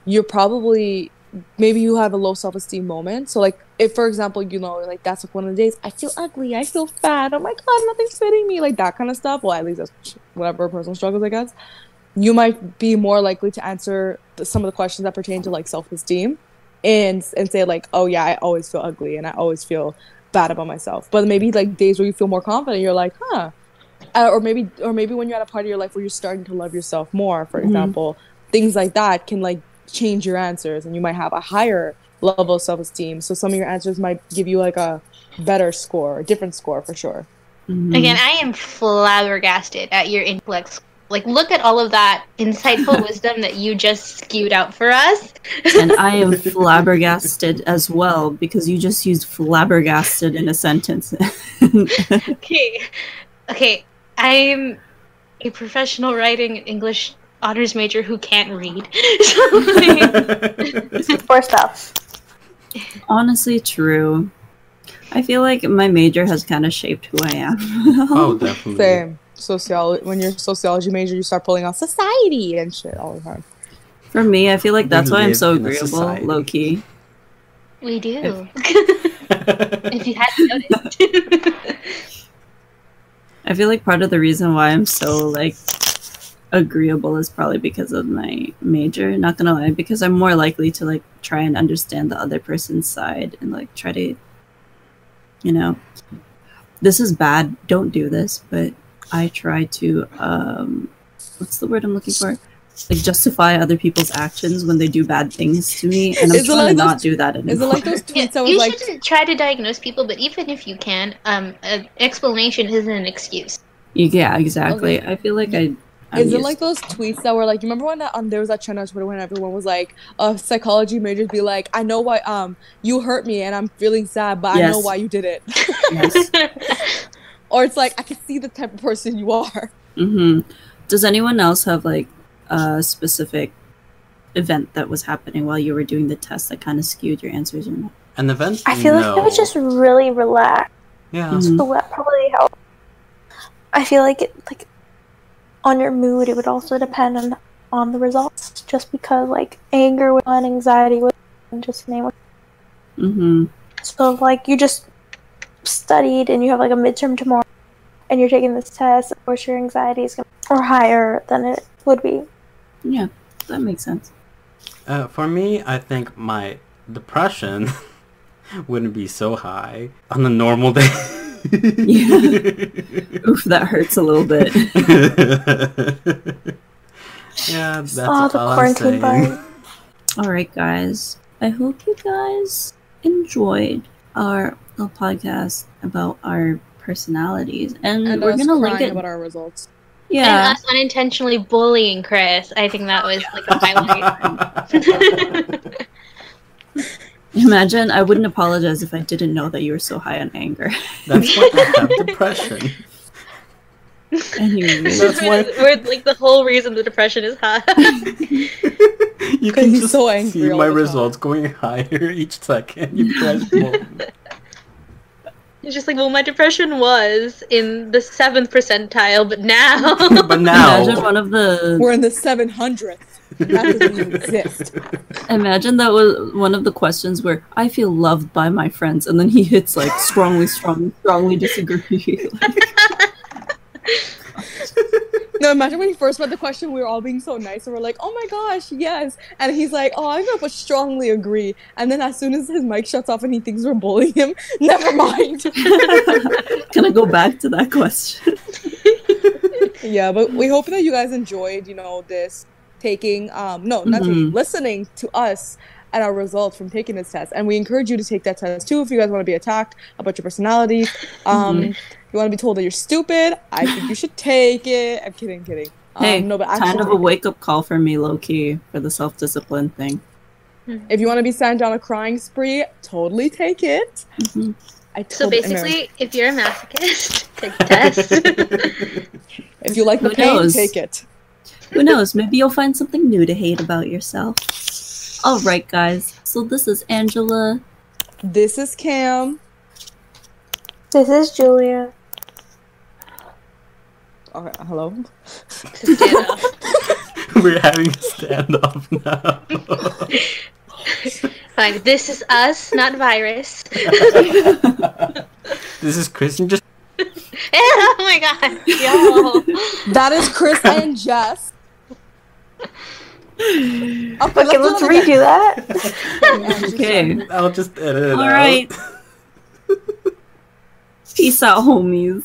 You're probably maybe you have a low self esteem moment. So like if for example, you know, like that's like one of the days, I feel ugly, I feel fat, oh my god, nothing's fitting me, like that kind of stuff. Well, at least that's whatever personal struggles, I guess. You might be more likely to answer some of the questions that pertain to like self esteem, and and say like, oh yeah, I always feel ugly and I always feel bad about myself. But maybe like days where you feel more confident, you're like, huh, uh, or maybe or maybe when you're at a part of your life where you're starting to love yourself more for Mhm. example things like that can like change your answers and you might have a higher level of self-esteem so some of your answers might give you like a better score a different score for sure Mhm. Again, I am flabbergasted at your intellect. Like, look at all of that insightful wisdom that you just skewed out for us. and I am flabbergasted as well because you just used flabbergasted in a sentence. okay, okay, I'm a professional writing English honors major who can't read. so, Poor stuff. Honestly, true. I feel like my major has kind of shaped who I am. oh definitely. same sociology when you're a sociology major you start pulling out society and shit all the time For me, I feel like We that's why I'm so in agreeable, low key. we do. if you hadn't noticed. I feel like part of the reason why I'm so like agreeable is probably because of my major. Not gonna lie, because I'm more likely to like try and understand the other person's side and like try to, you know, this is bad. Don't do this, but I try to um, what's the word I'm looking for? Like justify other people's actions when they do bad things to me, and I'm Is it trying like to those- not do that anymore. is it like those Yeah, tweets that was you like shouldn't try to diagnose people, but even if you can, um, an explanation isn't an excuse. yeah, exactly. I feel like I. I'm is it like those tweets that were like, you remember when that um, there was that trend on Twitter when everyone was like, uh, psychology majors be like, I know why um you hurt me and I'm feeling sad, but I know why you did it. Yes. or it's like I can see the type of person you are. Mm-hmm. Does anyone else have like a specific event that was happening while you were doing the test that kind of skewed your answers or not? An event? I feel like it was just really relaxed. yeah. Mhm. So that probably helped. I feel like it like on your mood it would also depend on on the results. Just because like anger was one, anxiety was one, just name it. Mm-hmm. So if, like you just studied and you have like a midterm tomorrow and you're taking this test, of course your anxiety is gonna or higher than it would be. Yeah, that makes sense. Uh, for me, I think my depression wouldn't be so high on a normal day. Oof, that hurts a little bit. yeah, that's oh, the all I'm quarantine saying. part. All right, guys. I hope you guys enjoyed our little podcast about our personalities, and, And we're gonna link it. about our results. yeah, And us unintentionally bullying Chris. I think that was like a highlight. imagine I wouldn't apologize if I didn't know that you were so high on anger. That's why I have depression. Anyways, That's why- we're, we're like the whole reason the depression is high. you can just so angry see my the time. results going higher each second. You press more. It's just like, well, my depression was in the seventh percentile, but now. but now, imagine one of the We're in the 700th. That doesn't exist. Imagine that was one of the questions where I feel loved by my friends, and then he hits like strongly, strongly, strongly disagree. like, No, imagine when he first read the question, we were all being so nice, and we're like, "Oh my gosh, yes!" And he's like, "Oh, I'm gonna strongly agree." And then as soon as his mic shuts off and he thinks we're bullying him, never mind. Can I go back to that question? yeah, but we hope that you guys enjoyed, you know, this taking, um, no, not taking, Mhm. listening to us and our results from taking this test. And we encourage you to take that test too if you guys want to be attacked about your personality. Um, Mhm. you want to be told that you're stupid. I think you should take it. I'm kidding, kidding. Um, Hey, no, but actually, kind of a wake up call for me, low key, for the self discipline thing. if you want to be sent on a crying spree, totally take it. Mhm. I so totally- basically, if you're a masochist, take the test. if you like the Who pain, knows? take it. Who knows? Maybe you'll find something new to hate about yourself. All right, guys. So this is Angela. This is Cam. This is Julia. Okay, hello. Stand we're having a standoff now. Fine. This is us, not virus. this is Chris and just oh my god. Yo. That is Chris and Jess. Okay, Okay, do let's it again. redo that. Okay. I'll just edit it All out. right. Peace out, homies.